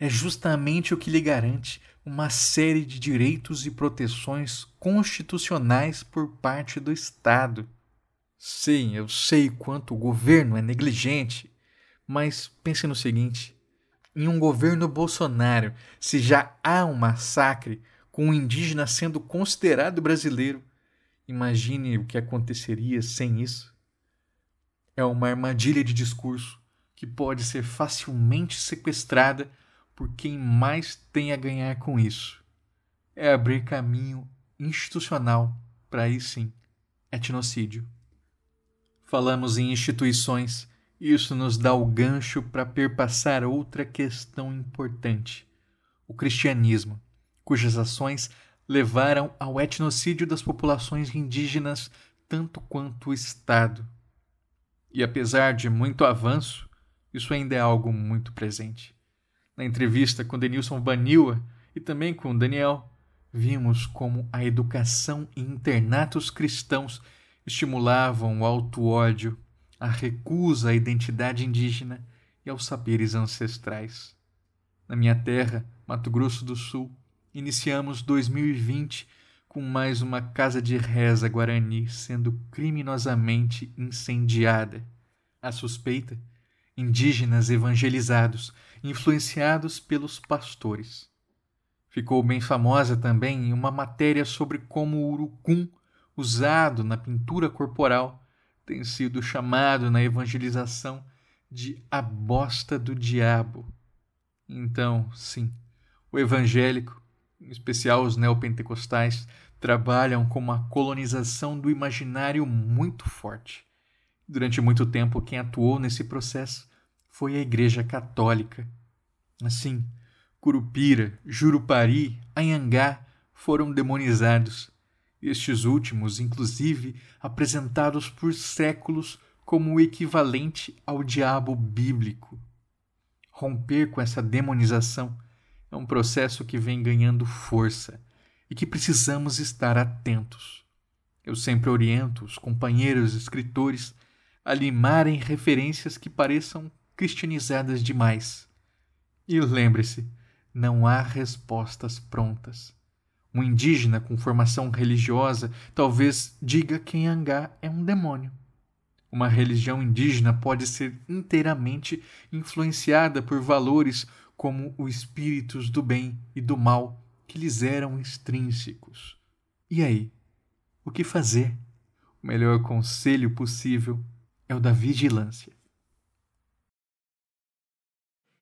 é justamente o que lhe garante uma série de direitos e proteções constitucionais por parte do Estado. Sim, eu sei quanto o governo é negligente, mas pense no seguinte: em um governo Bolsonaro, se já há um massacre com um indígena sendo considerado brasileiro, imagine o que aconteceria sem isso. É uma armadilha de discurso que pode ser facilmente sequestrada por quem mais tem a ganhar com isso. É abrir caminho institucional para aí sim, etnocídio. Falamos em instituições, isso nos dá o gancho para perpassar outra questão importante: o cristianismo, cujas ações levaram ao etnocídio das populações indígenas tanto quanto o Estado. E apesar de muito avanço, isso ainda é algo muito presente. Na entrevista com Denilson Baniwa e também com Daniel, vimos como a educação em internatos cristãos estimulavam o auto-ódio, a recusa à identidade indígena e aos saberes ancestrais. Na minha terra, Mato Grosso do Sul, iniciamos 2020 com mais uma casa de reza guarani sendo criminosamente incendiada. A suspeita indígenas evangelizados, influenciados pelos pastores. Ficou bem famosa também uma matéria sobre como o urucum, usado na pintura corporal, tem sido chamado na evangelização de a bosta do diabo. Então, sim, o evangélico, em especial os neopentecostais, trabalham com uma colonização do imaginário muito forte. Durante muito tempo, quem atuou nesse processo foi a Igreja Católica. Assim, Curupira, Jurupari, Anhangá foram demonizados, estes últimos, inclusive, apresentados por séculos como o equivalente ao diabo bíblico. Romper com essa demonização é um processo que vem ganhando força e que precisamos estar atentos. Eu sempre oriento os companheiros escritores a limarem referências que pareçam cristianizadas demais. E lembre-se, não há respostas prontas. Um indígena com formação religiosa talvez diga que Anhangá é um demônio. Uma religião indígena pode ser inteiramente influenciada por valores como os espíritos do bem e do mal que lhes eram extrínsecos. E aí? O que fazer? O melhor conselho possível é o da vigilância.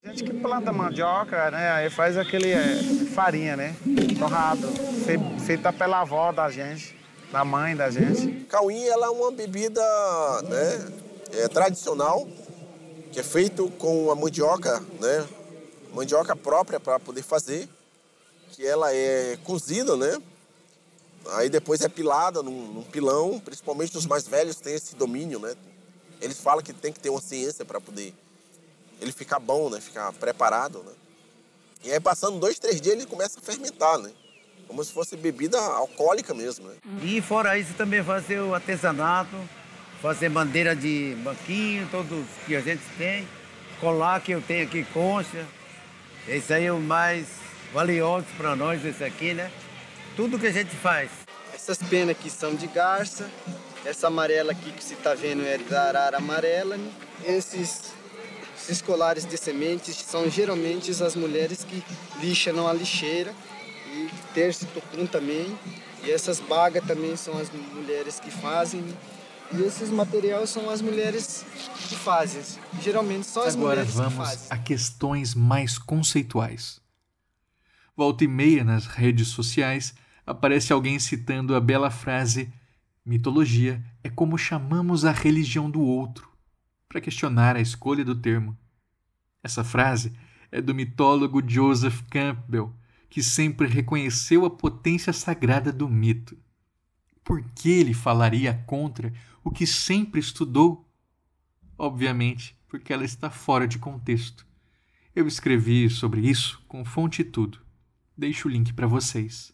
Gente que planta mandioca, né? Aí faz aquele é, farinha, né? Torrado, feita pela avó da gente, da mãe da gente. Cauim, ela é uma bebida, né? É, tradicional, que é feito com a mandioca, né? Mandioca própria para poder fazer, que ela é cozida, né? Aí depois é pilada num, num pilão, principalmente os mais velhos têm esse domínio, né? Eles falam que tem que ter uma ciência para poder ele ficar bom, né? Ficar preparado, né? E aí passando dois, três dias ele começa a fermentar, né? Como se fosse bebida alcoólica mesmo, né? E fora isso também fazer o artesanato, fazer bandeira de banquinho, todos que a gente tem, colar que eu tenho aqui concha. Esse aí é o mais valioso para nós, esse aqui, né? Tudo que a gente faz. Essas penas aqui são de garça, essa amarela aqui que você está vendo é da arara amarela. Né? Esses esses colares de sementes são geralmente as mulheres que lixam a lixeira e terço tucum também. E essas bagas também são as mulheres que fazem. E esses materiais são as mulheres que fazem. Geralmente só as Agora mulheres vamos que fazem. a questões mais conceituais. Volta e meia nas redes sociais aparece alguém citando a bela frase mitologia é como chamamos a religião do outro para questionar a escolha do termo. Essa frase é do mitólogo Joseph Campbell, que sempre reconheceu a potência sagrada do mito. Por que ele falaria contra o que sempre estudou? Obviamente, porque ela está fora de contexto. Eu escrevi sobre isso com fonte e tudo. Deixo o link para vocês.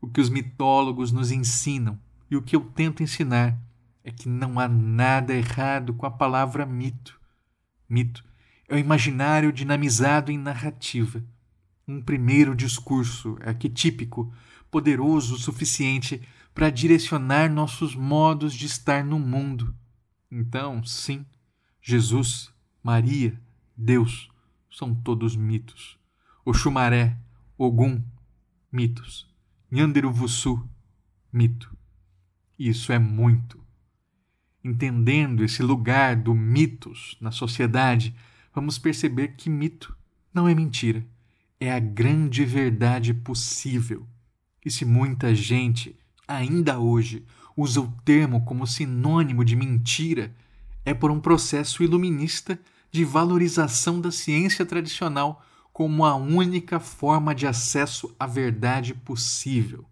O que os mitólogos nos ensinam e o que eu tento ensinar é que não há nada errado com a palavra mito. Mito é o imaginário dinamizado em narrativa. Um primeiro discurso arquetípico, poderoso o suficiente para direcionar nossos modos de estar no mundo. Então, sim, Jesus, Maria, Deus são todos mitos. Oxumaré, Ogum, mitos. Nhanderuvuçu, mito. Isso é muito entendendo esse lugar do mitos na sociedade, vamos perceber que mito não é mentira, é a grande verdade possível. E se muita gente, ainda hoje, usa o termo como sinônimo de mentira, é por um processo iluminista de valorização da ciência tradicional como a única forma de acesso à verdade possível.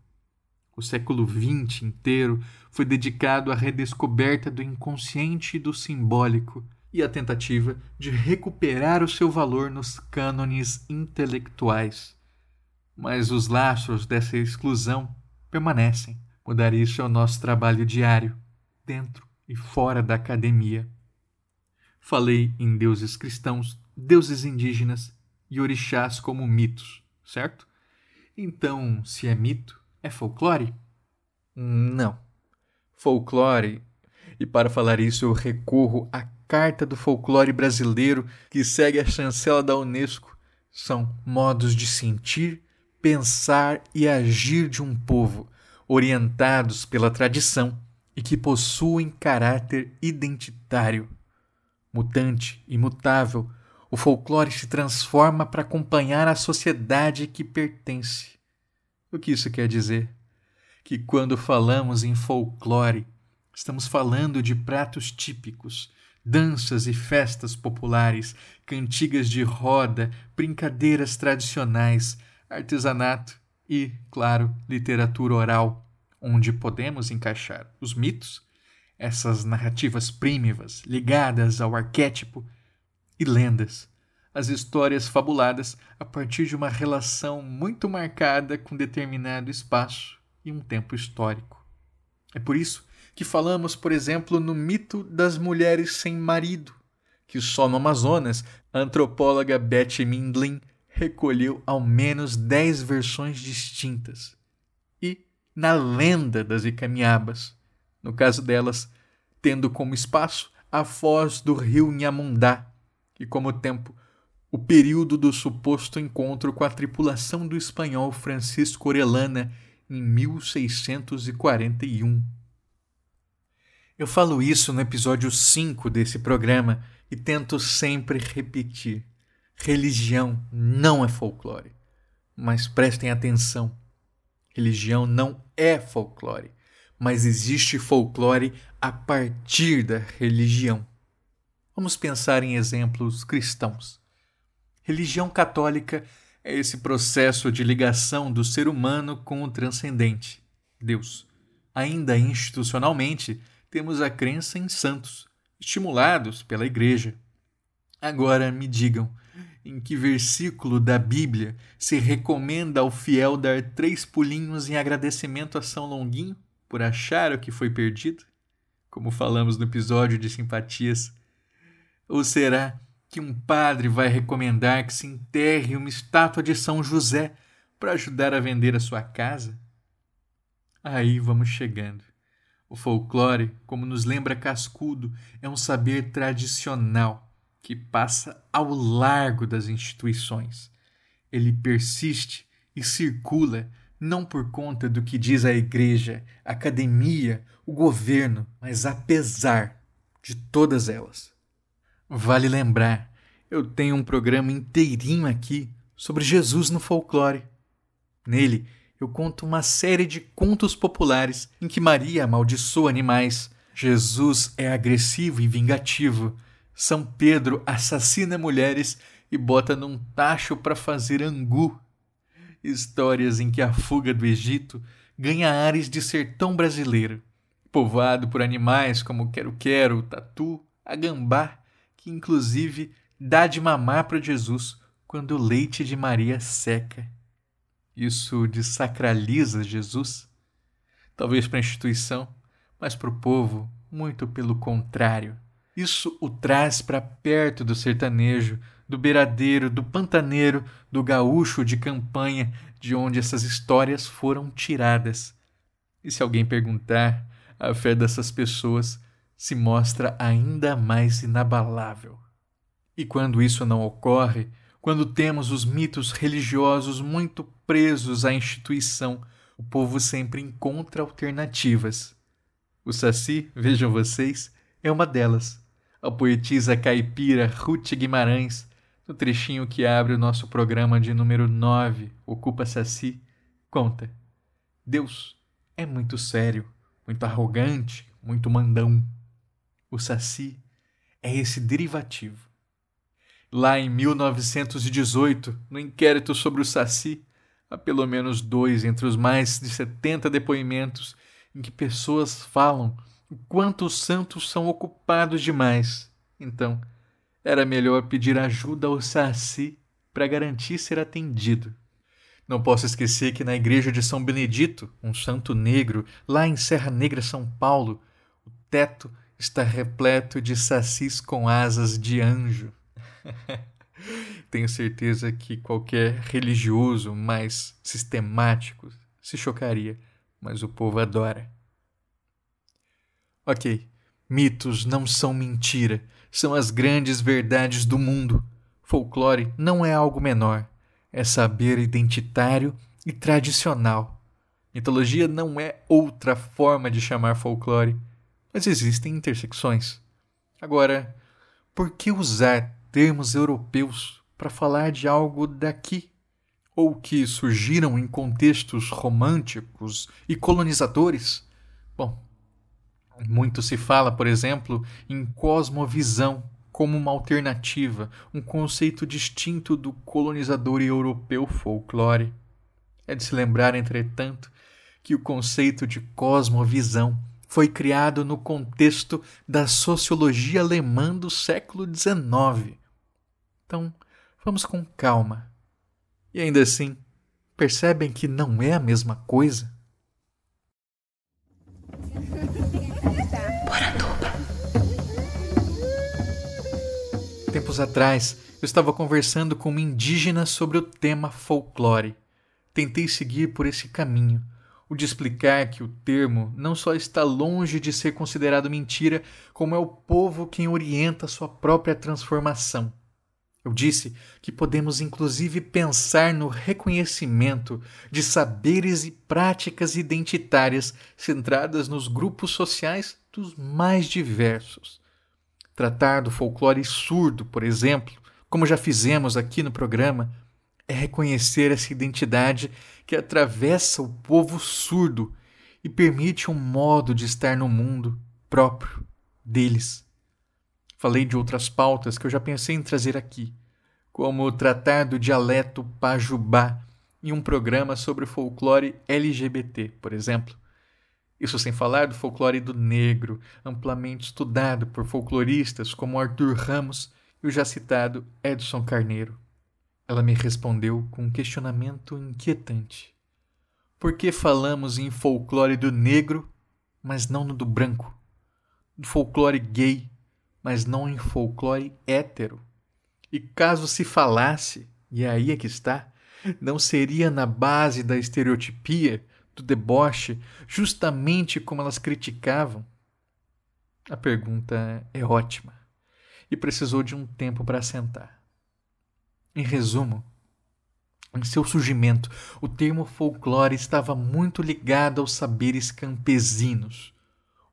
O século XX inteiro foi dedicado à redescoberta do inconsciente e do simbólico e à tentativa de recuperar o seu valor nos cânones intelectuais. Mas os laços dessa exclusão permanecem. Mudar isso é o nosso trabalho diário, dentro e fora da academia. Falei em deuses cristãos, deuses indígenas e orixás como mitos, certo? Então, se é mito, é folclore? Não. Folclore, e para falar isso eu recorro à Carta do Folclore Brasileiro, que segue a chancela da Unesco, são modos de sentir, pensar e agir de um povo, orientados pela tradição e que possuem caráter identitário. Mutante, imutável, o folclore se transforma para acompanhar a sociedade que pertence. O que isso quer dizer? Que quando falamos em folclore, estamos falando de pratos típicos, danças e festas populares, cantigas de roda, brincadeiras tradicionais, artesanato e, claro, literatura oral, onde podemos encaixar os mitos, essas narrativas primivas ligadas ao arquétipo, e lendas as histórias fabuladas a partir de uma relação muito marcada com determinado espaço e um tempo histórico. É por isso que falamos, por exemplo, no mito das mulheres sem marido, que só no Amazonas a antropóloga Betty Mindlin recolheu ao menos dez versões distintas na lenda das Icamiabas, no caso delas, tendo como espaço a foz do rio Nhamundá e como tempo o período do suposto encontro com a tripulação do espanhol Francisco Orellana em 1641. Eu falo isso no episódio 5 desse programa e tento sempre repetir. Religião não é folclore. Mas prestem atenção: religião não é folclore, mas existe folclore a partir da religião. Vamos pensar em exemplos cristãos. Religião católica é esse processo de ligação do ser humano com o transcendente, Deus. Ainda institucionalmente, temos a crença em santos, estimulados pela Igreja. Agora me digam, em que versículo da Bíblia se recomenda ao fiel dar três pulinhos em agradecimento a São Longuinho por achar o que foi perdido? Como falamos no episódio de simpatias. Ou será que um padre vai recomendar que se enterre uma estátua de São José para ajudar a vender a sua casa? Aí vamos chegando. O folclore, como nos lembra Cascudo, é um saber tradicional que passa ao largo das instituições. Ele persiste e circula não por conta do que diz a igreja, a academia, o governo, mas apesar de todas elas. Vale lembrar, eu tenho um programa inteirinho aqui sobre Jesus no folclore. Nele, eu conto uma série de contos populares em que Maria amaldiçoa animais, Jesus é agressivo e vingativo, São Pedro assassina mulheres e bota num tacho para fazer angu. Histórias em que a fuga do Egito ganha ares de sertão brasileiro, povoado por animais como quero-quero, tatu, a gambá, inclusive dá de mamar para Jesus quando o leite de Maria seca. Isso desacraliza Jesus? Talvez para a instituição, mas para o povo, muito pelo contrário. Isso o traz para perto do sertanejo, do beiradeiro, do pantaneiro, do gaúcho de campanha, de onde essas histórias foram tiradas. E se alguém perguntar, a fé dessas pessoas se mostra ainda mais inabalável. E quando isso não ocorre, quando temos os mitos religiosos muito presos à instituição, o povo sempre encontra alternativas. O Saci, vejam vocês, é uma delas. A poetisa caipira Ruth Guimarães, no trechinho que abre o nosso programa de número 9, Ocupa Saci, conta: Deus é muito sério, muito arrogante, muito mandão. O Saci é esse derivativo Lá em 1918, no inquérito sobre o Saci, há pelo menos dois entre os mais de 70 depoimentos em que pessoas falam o quanto os santos são ocupados demais. Então, era melhor pedir ajuda ao Saci para garantir ser atendido. Não posso esquecer que na igreja de São Benedito, um santo negro, lá em Serra Negra, São Paulo, o teto está repleto de sacis com asas de anjo. Tenho certeza que qualquer religioso mais sistemático se chocaria, mas o povo adora. Ok, mitos não são mentira, são as grandes verdades do mundo. Folclore não é algo menor, é saber identitário e tradicional. Mitologia não é outra forma de chamar folclore, mas existem intersecções. Agora, por que usar termos europeus para falar de algo daqui, ou que surgiram em contextos românticos e colonizadores? Bom, muito se fala, por exemplo, em cosmovisão como uma alternativa, um conceito distinto do colonizador europeu folclore. É de se lembrar, entretanto, que o conceito de cosmovisão foi criado no contexto da sociologia alemã do século XIX. Então, vamos com calma. E ainda assim, percebem que não é a mesma coisa? Tempos atrás, eu estava conversando com uma indígena sobre o tema folclore. Tentei seguir por esse caminho, o de explicar que o termo não só está longe de ser considerado mentira, como é o povo quem orienta sua própria transformação. Eu disse que podemos inclusive pensar no reconhecimento de saberes e práticas identitárias centradas nos grupos sociais dos mais diversos. Tratar do folclore surdo, por exemplo, como já fizemos aqui no programa, é reconhecer essa identidade que atravessa o povo surdo e permite um modo de estar no mundo próprio deles. Falei de outras pautas que eu já pensei em trazer aqui, como tratar do dialeto pajubá em um programa sobre folclore LGBT, por exemplo. Isso sem falar do folclore do negro, amplamente estudado por folcloristas como Arthur Ramos e o já citado Edson Carneiro. Ela me respondeu com um questionamento inquietante. Por que falamos em folclore do negro, mas não no do branco? Do folclore gay, mas não em folclore hétero? E caso se falasse, e aí é que está, não seria na base da estereotipia, do deboche, justamente como elas criticavam? A pergunta é ótima e precisou de um tempo para assentar. Em resumo, em seu surgimento, o termo folclore estava muito ligado aos saberes campesinos.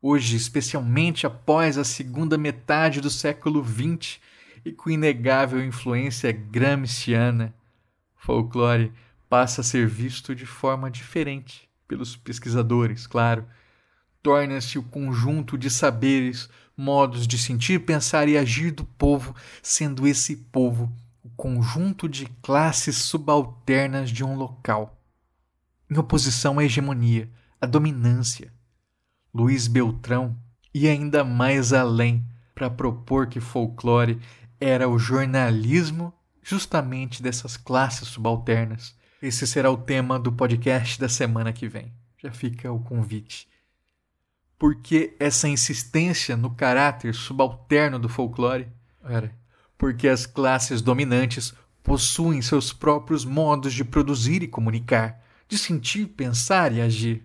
Hoje, especialmente após a segunda metade do século XX e com inegável influência gramsciana, folclore passa a ser visto de forma diferente pelos pesquisadores, claro. Torna-se o conjunto de saberes, modos de sentir, pensar e agir do povo, sendo esse povo o conjunto de classes subalternas de um local, em oposição à hegemonia, à dominância. Luiz Beltrão ia ainda mais além para propor que folclore era o jornalismo justamente dessas classes subalternas. Esse será o tema do podcast da semana que vem. Já fica o convite. Por que essa insistência no caráter subalterno do folclore? Ora, porque as classes dominantes possuem seus próprios modos de produzir e comunicar, de sentir, pensar e agir.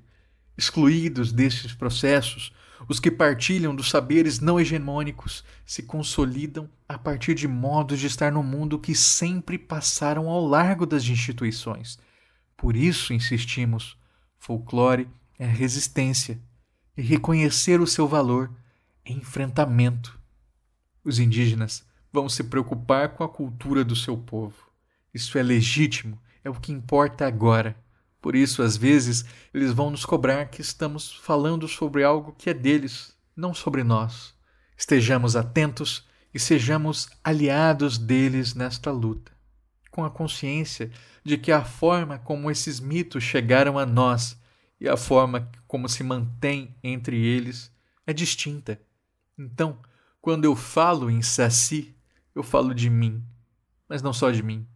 Excluídos destes processos, os que partilham dos saberes não hegemônicos se consolidam a partir de modos de estar no mundo que sempre passaram ao largo das instituições. Por isso insistimos: folclore é resistência, e reconhecer o seu valor é enfrentamento. Os indígenas vão se preocupar com a cultura do seu povo. Isso é legítimo, é o que importa agora. Por isso, às vezes, eles vão nos cobrar que estamos falando sobre algo que é deles, não sobre nós. Estejamos atentos e sejamos aliados deles nesta luta, com a consciência de que a forma como esses mitos chegaram a nós e a forma como se mantém entre eles é distinta. Então, quando eu falo em Saci, eu falo de mim, mas não só de mim,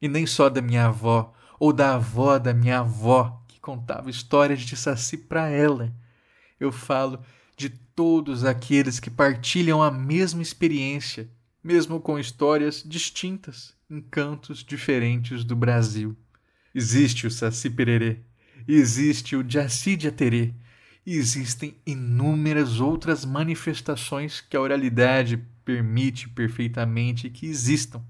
e nem só da minha avó ou da avó da minha avó que contava histórias de Saci para ela. Eu falo de todos aqueles que partilham a mesma experiência, mesmo com histórias distintas em cantos diferentes do Brasil. Existe o Saci Pererê, existe o Jaci Jaterê, e existem inúmeras outras manifestações que a oralidade permite perfeitamente que existam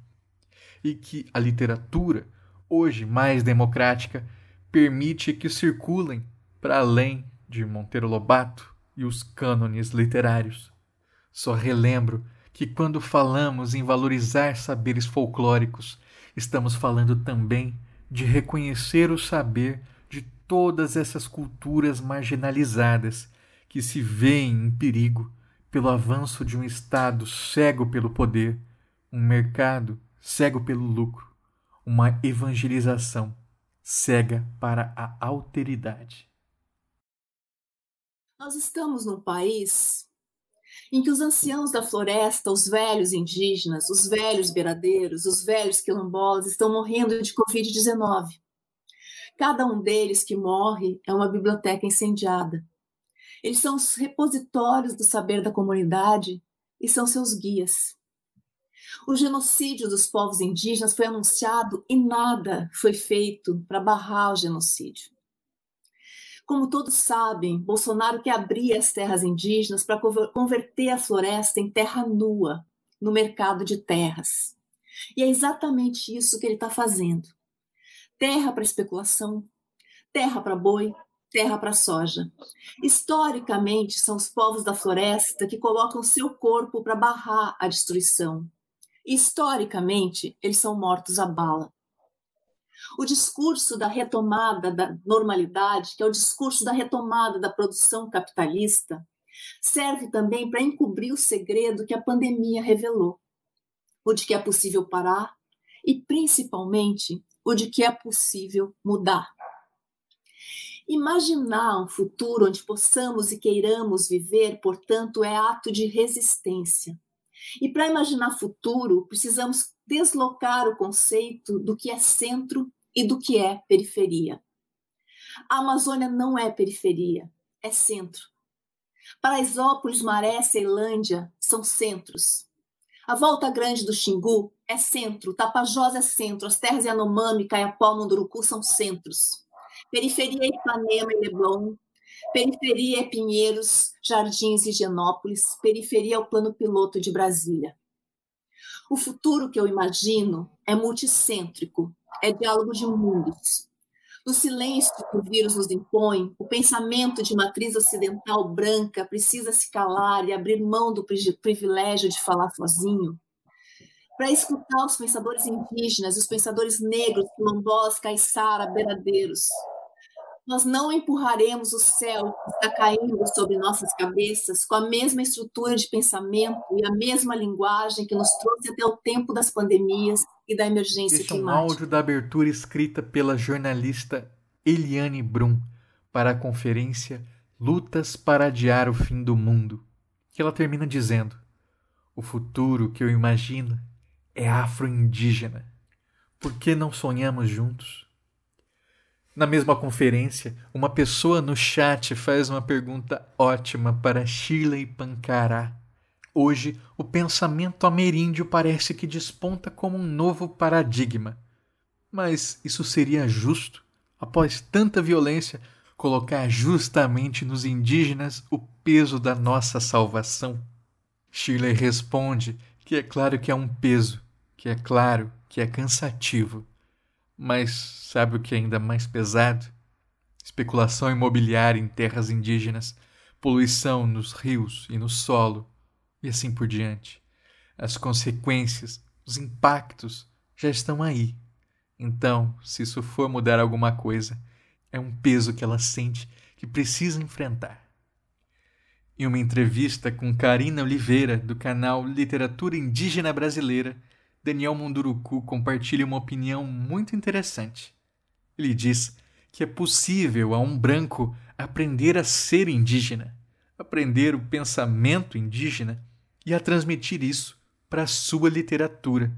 e que a literatura, hoje mais democrática, permite que circulem para além de Monteiro Lobato e os cânones literários. Só relembro que quando falamos em valorizar saberes folclóricos, estamos falando também de reconhecer o saber todas essas culturas marginalizadas que se veem em perigo pelo avanço de um Estado cego pelo poder, um mercado cego pelo lucro, uma evangelização cega para a alteridade. Nós estamos num país em que os anciãos da floresta, os velhos indígenas, os velhos beiradeiros, os velhos quilombolas estão morrendo de Covid-19. Cada um deles que morre é uma biblioteca incendiada. Eles são os repositórios do saber da comunidade e são seus guias. O genocídio dos povos indígenas foi anunciado e nada foi feito para barrar o genocídio. Como todos sabem, Bolsonaro quer abrir as terras indígenas para converter a floresta em terra nua no mercado de terras. E é exatamente isso que ele está fazendo. Terra para especulação, terra para boi, terra para soja. Historicamente, são os povos da floresta que colocam seu corpo para barrar a destruição. Historicamente, eles são mortos a bala. O discurso da retomada da normalidade, que é o discurso da retomada da produção capitalista, serve também para encobrir o segredo que a pandemia revelou: o de que é possível parar e, principalmente, o de que é possível mudar. Imaginar um futuro onde possamos e queiramos viver, portanto, é ato de resistência. E para imaginar futuro, precisamos deslocar o conceito do que é centro e do que é periferia. A Amazônia não é periferia, é centro. Paraisópolis, Maré, Ceilândia são centros. A Volta Grande do Xingu é centro, Tapajós é centro, as terras Yanomami, Caiapó, Munduruku são centros. Periferia é Ipanema e Leblon, periferia é Pinheiros, Jardins e Genópolis, periferia é o plano piloto de Brasília. O futuro que eu imagino é multicêntrico, é diálogo de mundos. No silêncio que o vírus nos impõe, o pensamento de matriz ocidental branca precisa se calar e abrir mão do privilégio de falar sozinho. Para escutar os pensadores indígenas, os pensadores negros, quilombolas, caiçara, beiradeiros, nós não empurraremos o céu que está caindo sobre nossas cabeças com a mesma estrutura de pensamento e a mesma linguagem que nos trouxe até o tempo das pandemias e da emergência Este climática. é um áudio da abertura escrita pela jornalista Eliane Brum para a conferência Lutas para Adiar o Fim do Mundo, que ela termina dizendo: O futuro que eu imagino é afro-indígena. Por que não sonhamos juntos? Na mesma conferência, uma pessoa no chat faz uma pergunta ótima para Shirley Pancará. Hoje, o pensamento ameríndio parece que desponta como um novo paradigma. Mas isso seria justo, após tanta violência, colocar justamente nos indígenas o peso da nossa salvação? Shirley responde que é claro que é um peso, que é claro que é cansativo mas sabe o que é ainda mais pesado? Especulação imobiliária em terras indígenas, poluição nos rios e no solo, e assim por diante. As consequências, os impactos já estão aí. Então, se isso for mudar alguma coisa, é um peso que ela sente que precisa enfrentar. Em uma entrevista com Karina Oliveira, do canal Literatura Indígena Brasileira, Daniel Munduruku compartilha uma opinião muito interessante. Ele diz que é possível a um branco aprender a ser indígena, aprender o pensamento indígena e a transmitir isso para a sua literatura.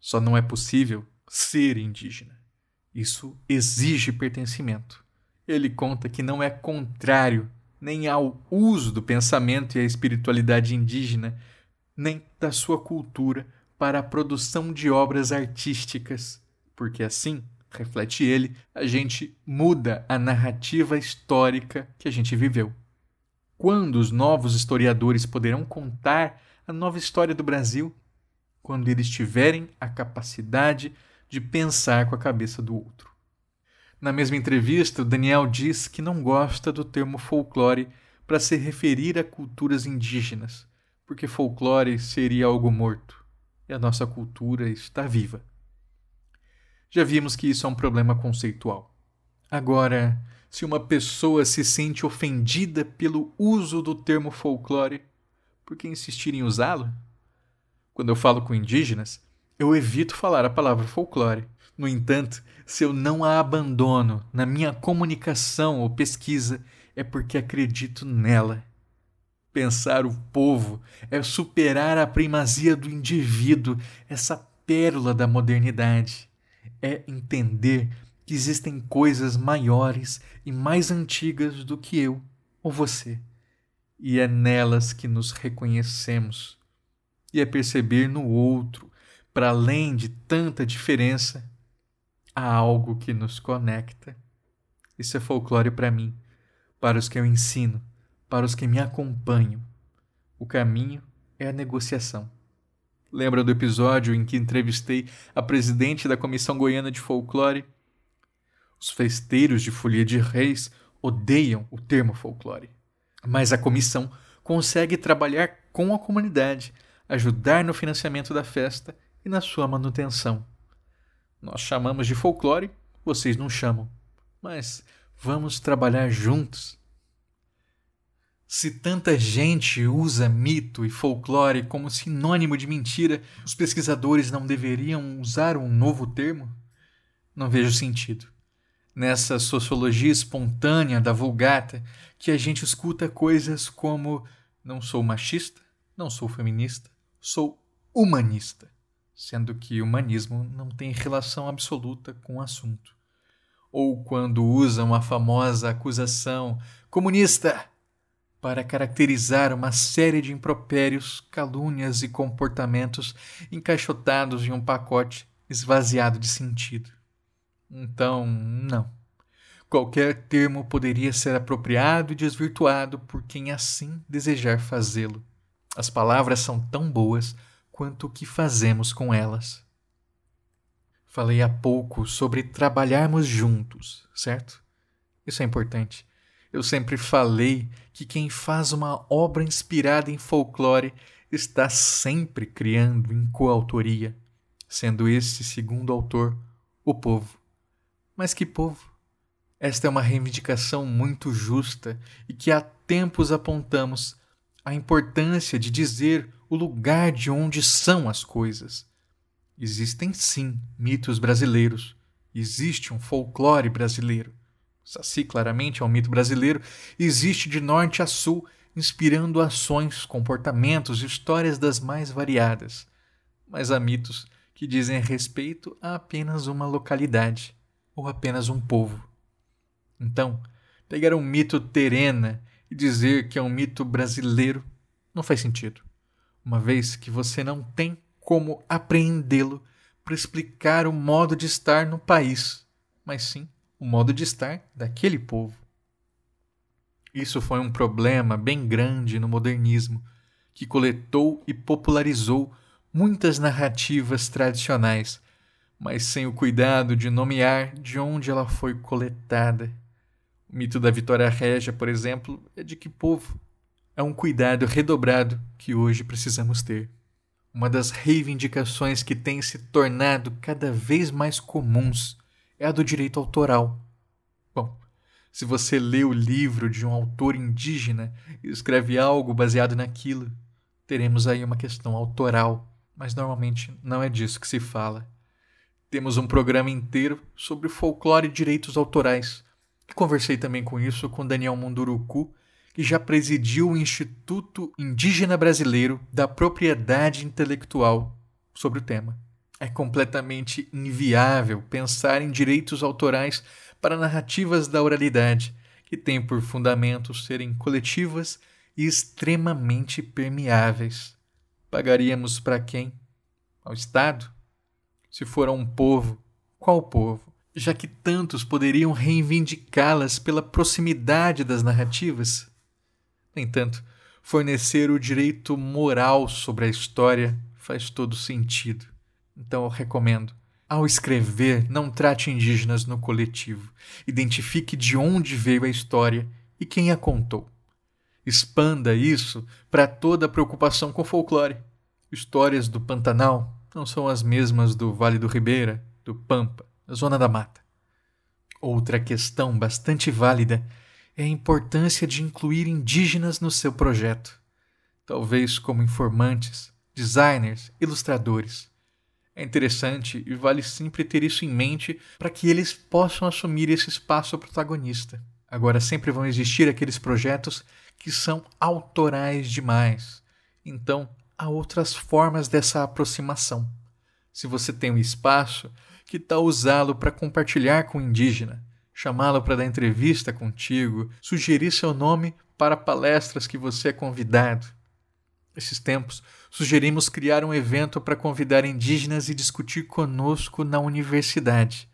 Só não é possível ser indígena. Isso exige pertencimento. Ele conta que não é contrário nem ao uso do pensamento e a espiritualidade indígena, nem da sua cultura para a produção de obras artísticas, porque assim, reflete ele, a gente muda a narrativa histórica que a gente viveu. Quando os novos historiadores poderão contar a nova história do Brasil? Quando eles tiverem a capacidade de pensar com a cabeça do outro. Na mesma entrevista, o Daniel diz que não gosta do termo folclore para se referir a culturas indígenas, porque folclore seria algo morto e a nossa cultura está viva. Já vimos que isso é um problema conceitual. Agora, se uma pessoa se sente ofendida pelo uso do termo folclore, por que insistir em usá-lo? Quando eu falo com indígenas, eu evito falar a palavra folclore. No entanto, se eu não a abandono na minha comunicação ou pesquisa, é porque acredito nela Pensar o povo é superar a primazia do indivíduo, essa pérola da modernidade. É entender que existem coisas maiores e mais antigas do que eu ou você. E é nelas que nos reconhecemos. E é perceber no outro, para além de tanta diferença, há algo que nos conecta. Isso é folclore para mim, para os que eu ensino, para os que me acompanham. O caminho é a negociação. Lembra do episódio em que entrevistei a presidente da Comissão Goiana de Folclore? Os festeiros de Folia de Reis odeiam o termo folclore, mas a comissão consegue trabalhar com a comunidade, ajudar no financiamento da festa e na sua manutenção. Nós chamamos de folclore, vocês não chamam, mas vamos trabalhar juntos. Se tanta gente usa mito e folclore como sinônimo de mentira, os pesquisadores não deveriam usar um novo termo? Não vejo sentido. Nessa sociologia espontânea da vulgata, que a gente escuta coisas como não sou machista, não sou feminista, sou humanista, sendo que humanismo não tem relação absoluta com o assunto. Ou quando usam a famosa acusação comunista para caracterizar uma série de impropérios, calúnias e comportamentos encaixotados em um pacote esvaziado de sentido. Então, não. Qualquer termo poderia ser apropriado e desvirtuado por quem assim desejar fazê-lo. As palavras são tão boas quanto o que fazemos com elas. Falei há pouco sobre trabalharmos juntos, certo? Isso é importante. Eu sempre falei que quem faz uma obra inspirada em folclore está sempre criando em coautoria, sendo esse segundo autor o povo. Mas que povo? Esta é uma reivindicação muito justa e que há tempos apontamos a importância de dizer o lugar de onde são as coisas. Existem sim mitos brasileiros, existe um folclore brasileiro. Saci claramente é um mito brasileiro, existe de norte a sul, inspirando ações, comportamentos, histórias das mais variadas. Mas há mitos que dizem respeito a apenas uma localidade ou apenas um povo. Então, pegar um mito terena e dizer que é um mito brasileiro não faz sentido, uma vez que você não tem como apreendê-lo para explicar o modo de estar no país, mas sim o modo de estar daquele povo. Isso foi um problema bem grande no modernismo, que coletou e popularizou muitas narrativas tradicionais, mas sem o cuidado de nomear de onde ela foi coletada. O mito da Vitória Régia, por exemplo, é de que povo? É um cuidado redobrado que hoje precisamos ter. Uma das reivindicações que tem se tornado cada vez mais comuns é a do direito autoral. Bom, se você lê o livro de um autor indígena e escreve algo baseado naquilo, teremos aí uma questão autoral, mas normalmente não é disso que se fala. Temos um programa inteiro sobre folclore e direitos autorais, Conversei também com isso com Daniel Munduruku, que já presidiu o Instituto Indígena Brasileiro da Propriedade Intelectual sobre o tema. É completamente inviável pensar em direitos autorais para narrativas da oralidade, que têm por fundamento serem coletivas e extremamente permeáveis. Pagaríamos para quem? Ao Estado? Se for a um povo, qual povo? já que tantos poderiam reivindicá-las pela proximidade das narrativas? No entanto, fornecer o direito moral sobre a história faz todo sentido. Então eu recomendo. Ao escrever, não trate indígenas no coletivo. Identifique de onde veio a história e quem a contou. Expanda isso para toda a preocupação com folclore. Histórias do Pantanal não são as mesmas do Vale do Ribeira, do Pampa, Zona da Mata. Outra questão bastante válida é a importância de incluir indígenas no seu projeto, talvez como informantes, designers, ilustradores. É interessante e vale sempre ter isso em mente para que eles possam assumir esse espaço protagonista. Agora, sempre vão existir aqueles projetos que são autorais demais. Então, há outras formas dessa aproximação. Se você tem um espaço, que tal usá-lo para compartilhar com o indígena, chamá-lo para dar entrevista contigo, sugerir seu nome para palestras que você é convidado? Esses tempos, sugerimos criar um evento para convidar indígenas e discutir conosco na universidade.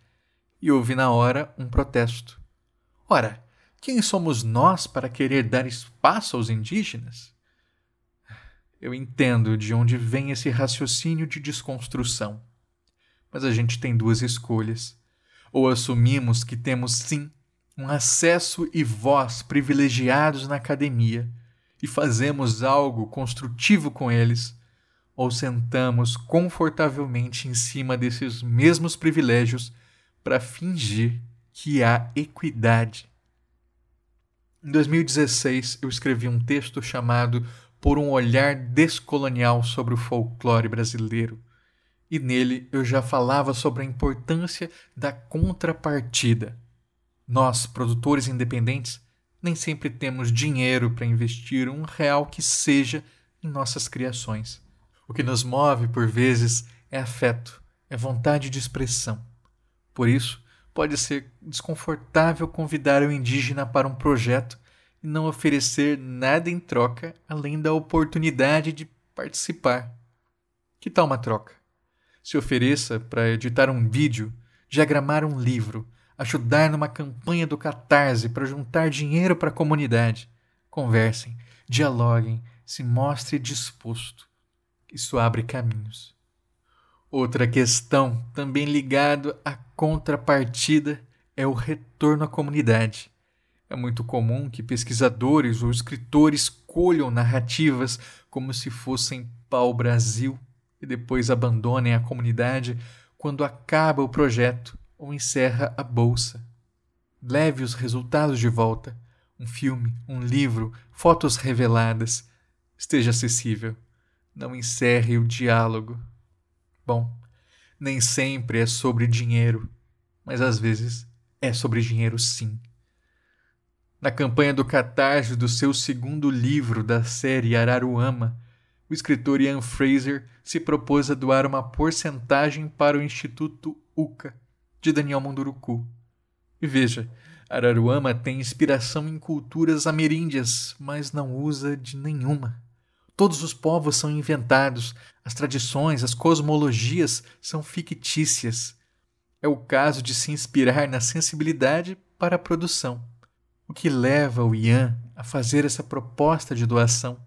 E houve na hora um protesto. Ora, quem somos nós para querer dar espaço aos indígenas? Eu entendo de onde vem esse raciocínio de desconstrução. Mas a gente tem duas escolhas. Ou assumimos que temos sim um acesso e voz privilegiados na academia e fazemos algo construtivo com eles, ou sentamos confortavelmente em cima desses mesmos privilégios para fingir que há equidade. Em 2016, eu escrevi um texto chamado Por um Olhar Descolonial sobre o Folclore Brasileiro. E nele eu já falava sobre a importância da contrapartida. Nós, produtores independentes, nem sempre temos dinheiro para investir um real que seja em nossas criações. O que nos move, por vezes, é afeto, é vontade de expressão. Por isso, pode ser desconfortável convidar o indígena para um projeto e não oferecer nada em troca além da oportunidade de participar. Que tal uma troca? Se ofereça para editar um vídeo, diagramar um livro, ajudar numa campanha do Catarse para juntar dinheiro para a comunidade. Conversem, dialoguem, se mostre disposto. Isso abre caminhos. Outra questão, também ligado à contrapartida, é o retorno à comunidade. É muito comum que pesquisadores ou escritores colham narrativas como se fossem pau-brasil e depois abandonem a comunidade quando acaba o projeto ou encerra a bolsa. Leve os resultados de volta. Um filme, um livro, fotos reveladas. Esteja acessível. Não encerre o diálogo. Bom, nem sempre é sobre dinheiro, mas às vezes é sobre dinheiro sim. Na campanha do Catarse do seu segundo livro da série Araruama, o escritor Ian Fraser se propôs a doar uma porcentagem para o Instituto UCA de Daniel Munduruku. E veja, Araruama tem inspiração em culturas ameríndias, mas não usa de nenhuma. Todos os povos são inventados, as tradições, as cosmologias são fictícias. É o caso de se inspirar na sensibilidade para a produção. O que leva o Ian a fazer essa proposta de doação?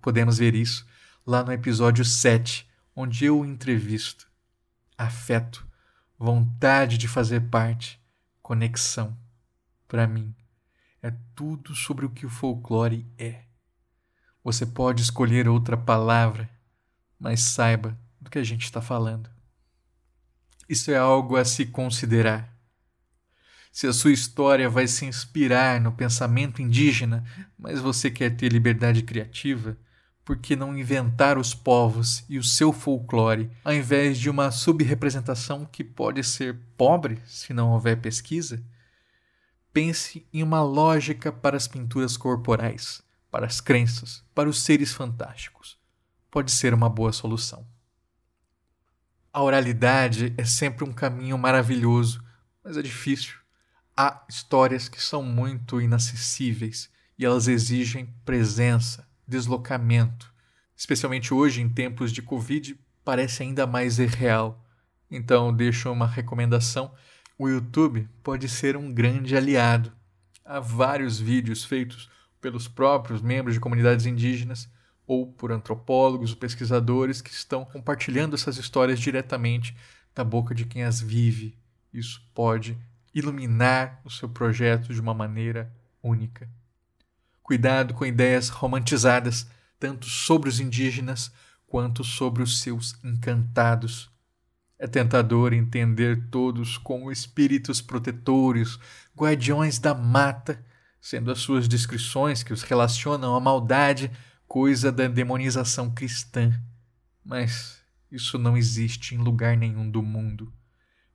Podemos ver isso lá no episódio 7, onde eu o entrevisto. Afeto, vontade de fazer parte, conexão. Para mim, é tudo sobre o que o folclore é. Você pode escolher outra palavra, mas saiba do que a gente está falando. Isso é algo a se considerar. Se a sua história vai se inspirar no pensamento indígena, mas você quer ter liberdade criativa, por que não inventar os povos e o seu folclore, ao invés de uma subrepresentação que pode ser pobre se não houver pesquisa? Pense em uma lógica para as pinturas corporais para as crenças, para os seres fantásticos. Pode ser uma boa solução. A oralidade é sempre um caminho maravilhoso, mas é difícil. Há histórias que são muito inacessíveis e elas exigem presença, deslocamento. Especialmente hoje, em tempos de Covid, parece ainda mais irreal. Então, deixo uma recomendação: o YouTube pode ser um grande aliado. Há vários vídeos feitos pelos próprios membros de comunidades indígenas ou por antropólogos ou pesquisadores que estão compartilhando essas histórias diretamente da boca de quem as vive. Isso pode iluminar o seu projeto de uma maneira única. Cuidado com ideias romantizadas, tanto sobre os indígenas quanto sobre os seus encantados. É tentador entender todos como espíritos protetores, guardiões da mata sendo as suas descrições que os relacionam à maldade coisa da demonização cristã. Mas isso não existe em lugar nenhum do mundo.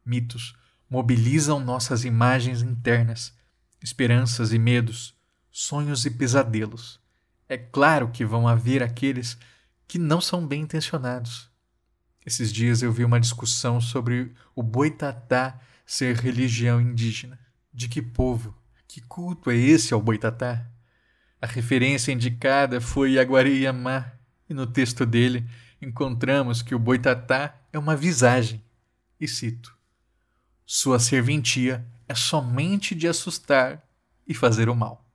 Mitos mobilizam nossas imagens internas, esperanças e medos, sonhos e pesadelos. É claro que vão haver aqueles que não são bem intencionados. Esses dias eu vi uma discussão sobre o boitatá ser religião indígena. De que povo? Que culto é esse ao boitatá? A referência indicada foi Aguariamá, e no texto dele encontramos que o boitatá é uma visagem. E cito: Sua serventia é somente de assustar e fazer o mal.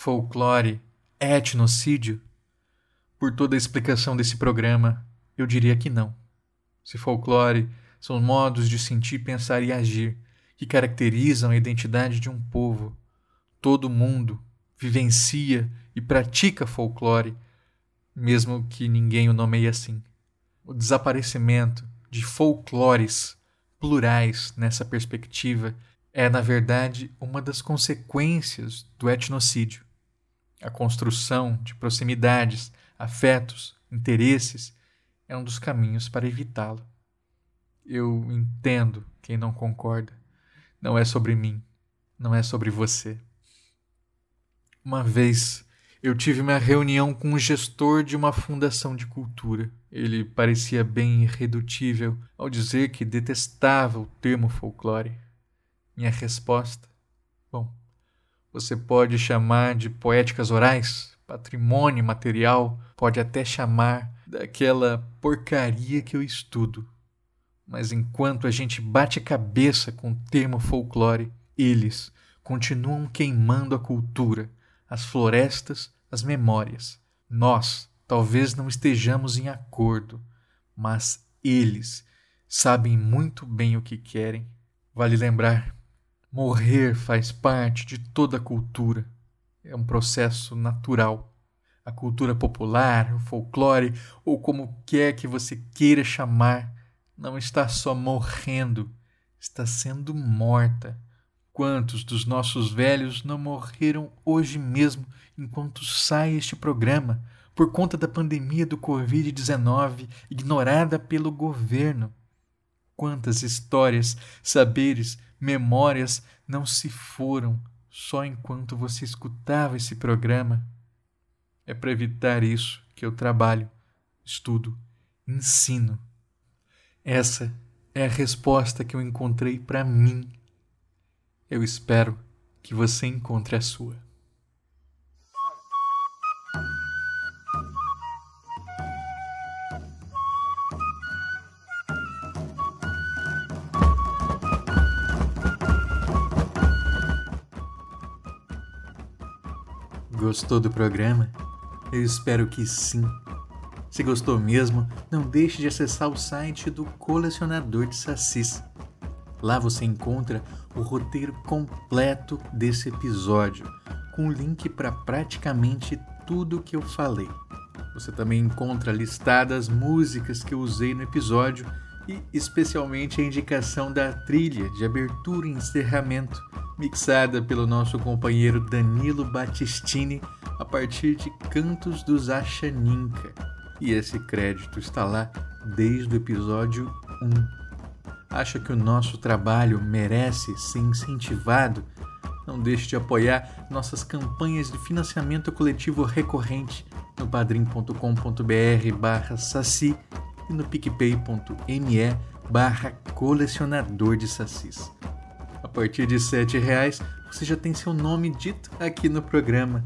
Folclore, etnocídio? Por toda a explicação desse programa, eu diria que não. Se folclore são modos de sentir, pensar e agir que caracterizam a identidade de um povo, todo mundo vivencia e pratica folclore, mesmo que ninguém o nomeie assim. O desaparecimento de folclores plurais nessa perspectiva é, na verdade, uma das consequências do etnocídio. A construção de proximidades, afetos, interesses é um dos caminhos para evitá-lo. Eu entendo quem não concorda. Não é sobre mim, não é sobre você. Uma vez eu tive uma reunião com um gestor de uma fundação de cultura. Ele parecia bem irredutível ao dizer que detestava o termo folclore. Minha resposta: você pode chamar de poéticas orais, patrimônio material, pode até chamar daquela porcaria que eu estudo. Mas enquanto a gente bate cabeça com o termo folclore, eles continuam queimando a cultura, as florestas, as memórias. Nós talvez não estejamos em acordo, mas eles sabem muito bem o que querem. Vale lembrar Morrer faz parte de toda a cultura. É um processo natural. A cultura popular, o folclore, ou como quer que você queira chamar, não está só morrendo, está sendo morta. Quantos dos nossos velhos não morreram hoje mesmo enquanto sai este programa por conta da pandemia do Covid-19 ignorada pelo governo? Quantas histórias, saberes, memórias não se foram só enquanto você escutava esse programa. É para evitar isso que eu trabalho, estudo, ensino. Essa é a resposta que eu encontrei para mim. Eu espero que você encontre a sua. Gostou do programa? Eu espero que sim. Se gostou mesmo, não deixe de acessar o site do Colecionador de Sassis. Lá você encontra o roteiro completo desse episódio, com link para praticamente tudo que eu falei. Você também encontra listadas músicas que eu usei no episódio e especialmente a indicação da trilha de abertura e encerramento mixada pelo nosso companheiro Danilo Battistini a partir de Cantos dos Achaninka. E esse crédito está lá desde o episódio 1. Acha que o nosso trabalho merece ser incentivado? Não deixe de apoiar nossas campanhas de financiamento coletivo recorrente no padrim.com.br barra saci e no picpay.me barra colecionador de sacis. A partir de R$ reais você já tem seu nome dito aqui no programa.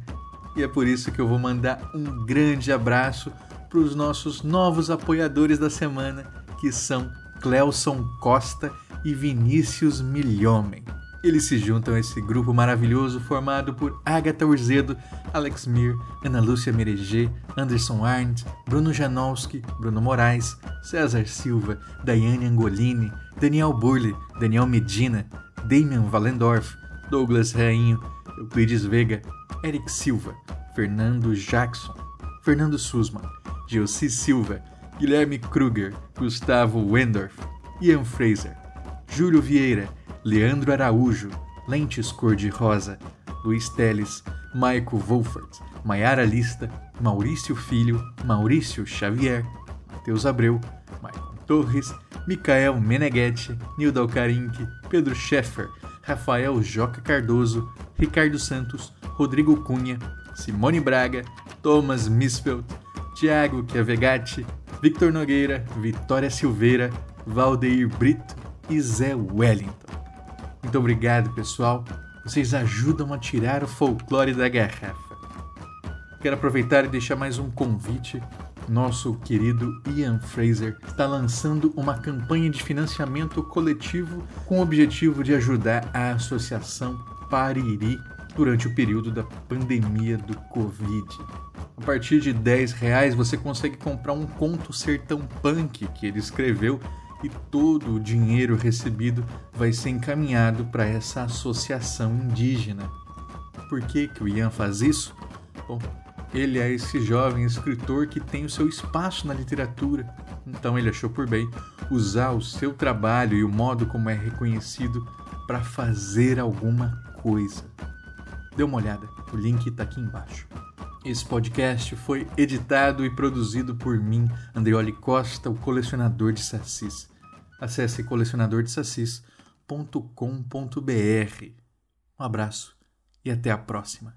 E é por isso que eu vou mandar um grande abraço para os nossos novos apoiadores da semana, que são Cleuson Costa e Vinícius Milhomem. Eles se juntam a esse grupo maravilhoso formado por Agatha Urzedo, Alex Mir, Ana Lúcia Mereger, Anderson Arndt, Bruno Janowski, Bruno Moraes, César Silva, Daiane Angolini, Daniel Burle, Daniel Medina, Damian Valendorf, Douglas Rainho, Euclides Vega, Eric Silva, Fernando Jackson, Fernando Sussman, Gelsi Silva, Guilherme Kruger, Gustavo Wendorf, Ian Fraser, Júlio Vieira, Leandro Araújo, Lentes Cor-de-Rosa, Luiz Teles, Maico Wolfert, Maiara Lista, Maurício Filho, Maurício Xavier, Matheus Abreu, Maicon Torres, Micael Meneghetti, Nilda Alcarinque, Pedro Scheffer, Rafael Joca Cardoso, Ricardo Santos, Rodrigo Cunha, Simone Braga, Thomas Misfeld, Thiago Chiavegatti, Victor Nogueira, Vitória Silveira, Valdeir Brito e Zé Wellington. Muito obrigado, pessoal. Vocês ajudam a tirar o folclore da garrafa. Quero aproveitar e deixar mais um convite nosso querido Ian Fraser está lançando uma campanha de financiamento coletivo com o objetivo de ajudar a associação Pariri durante o período da pandemia do Covid. A partir de 10 reais você consegue comprar um conto sertão punk que ele escreveu e todo o dinheiro recebido vai ser encaminhado para essa associação indígena. Por que, que o Ian faz isso? Bom, ele é esse jovem escritor que tem o seu espaço na literatura, então ele achou por bem usar o seu trabalho e o modo como é reconhecido para fazer alguma coisa. Dê uma olhada, o link está aqui embaixo. Esse podcast foi editado e produzido por mim, Andreoli Costa, o colecionador de sacis. Acesse colecionadordesacis.com.br. Um abraço e até a próxima.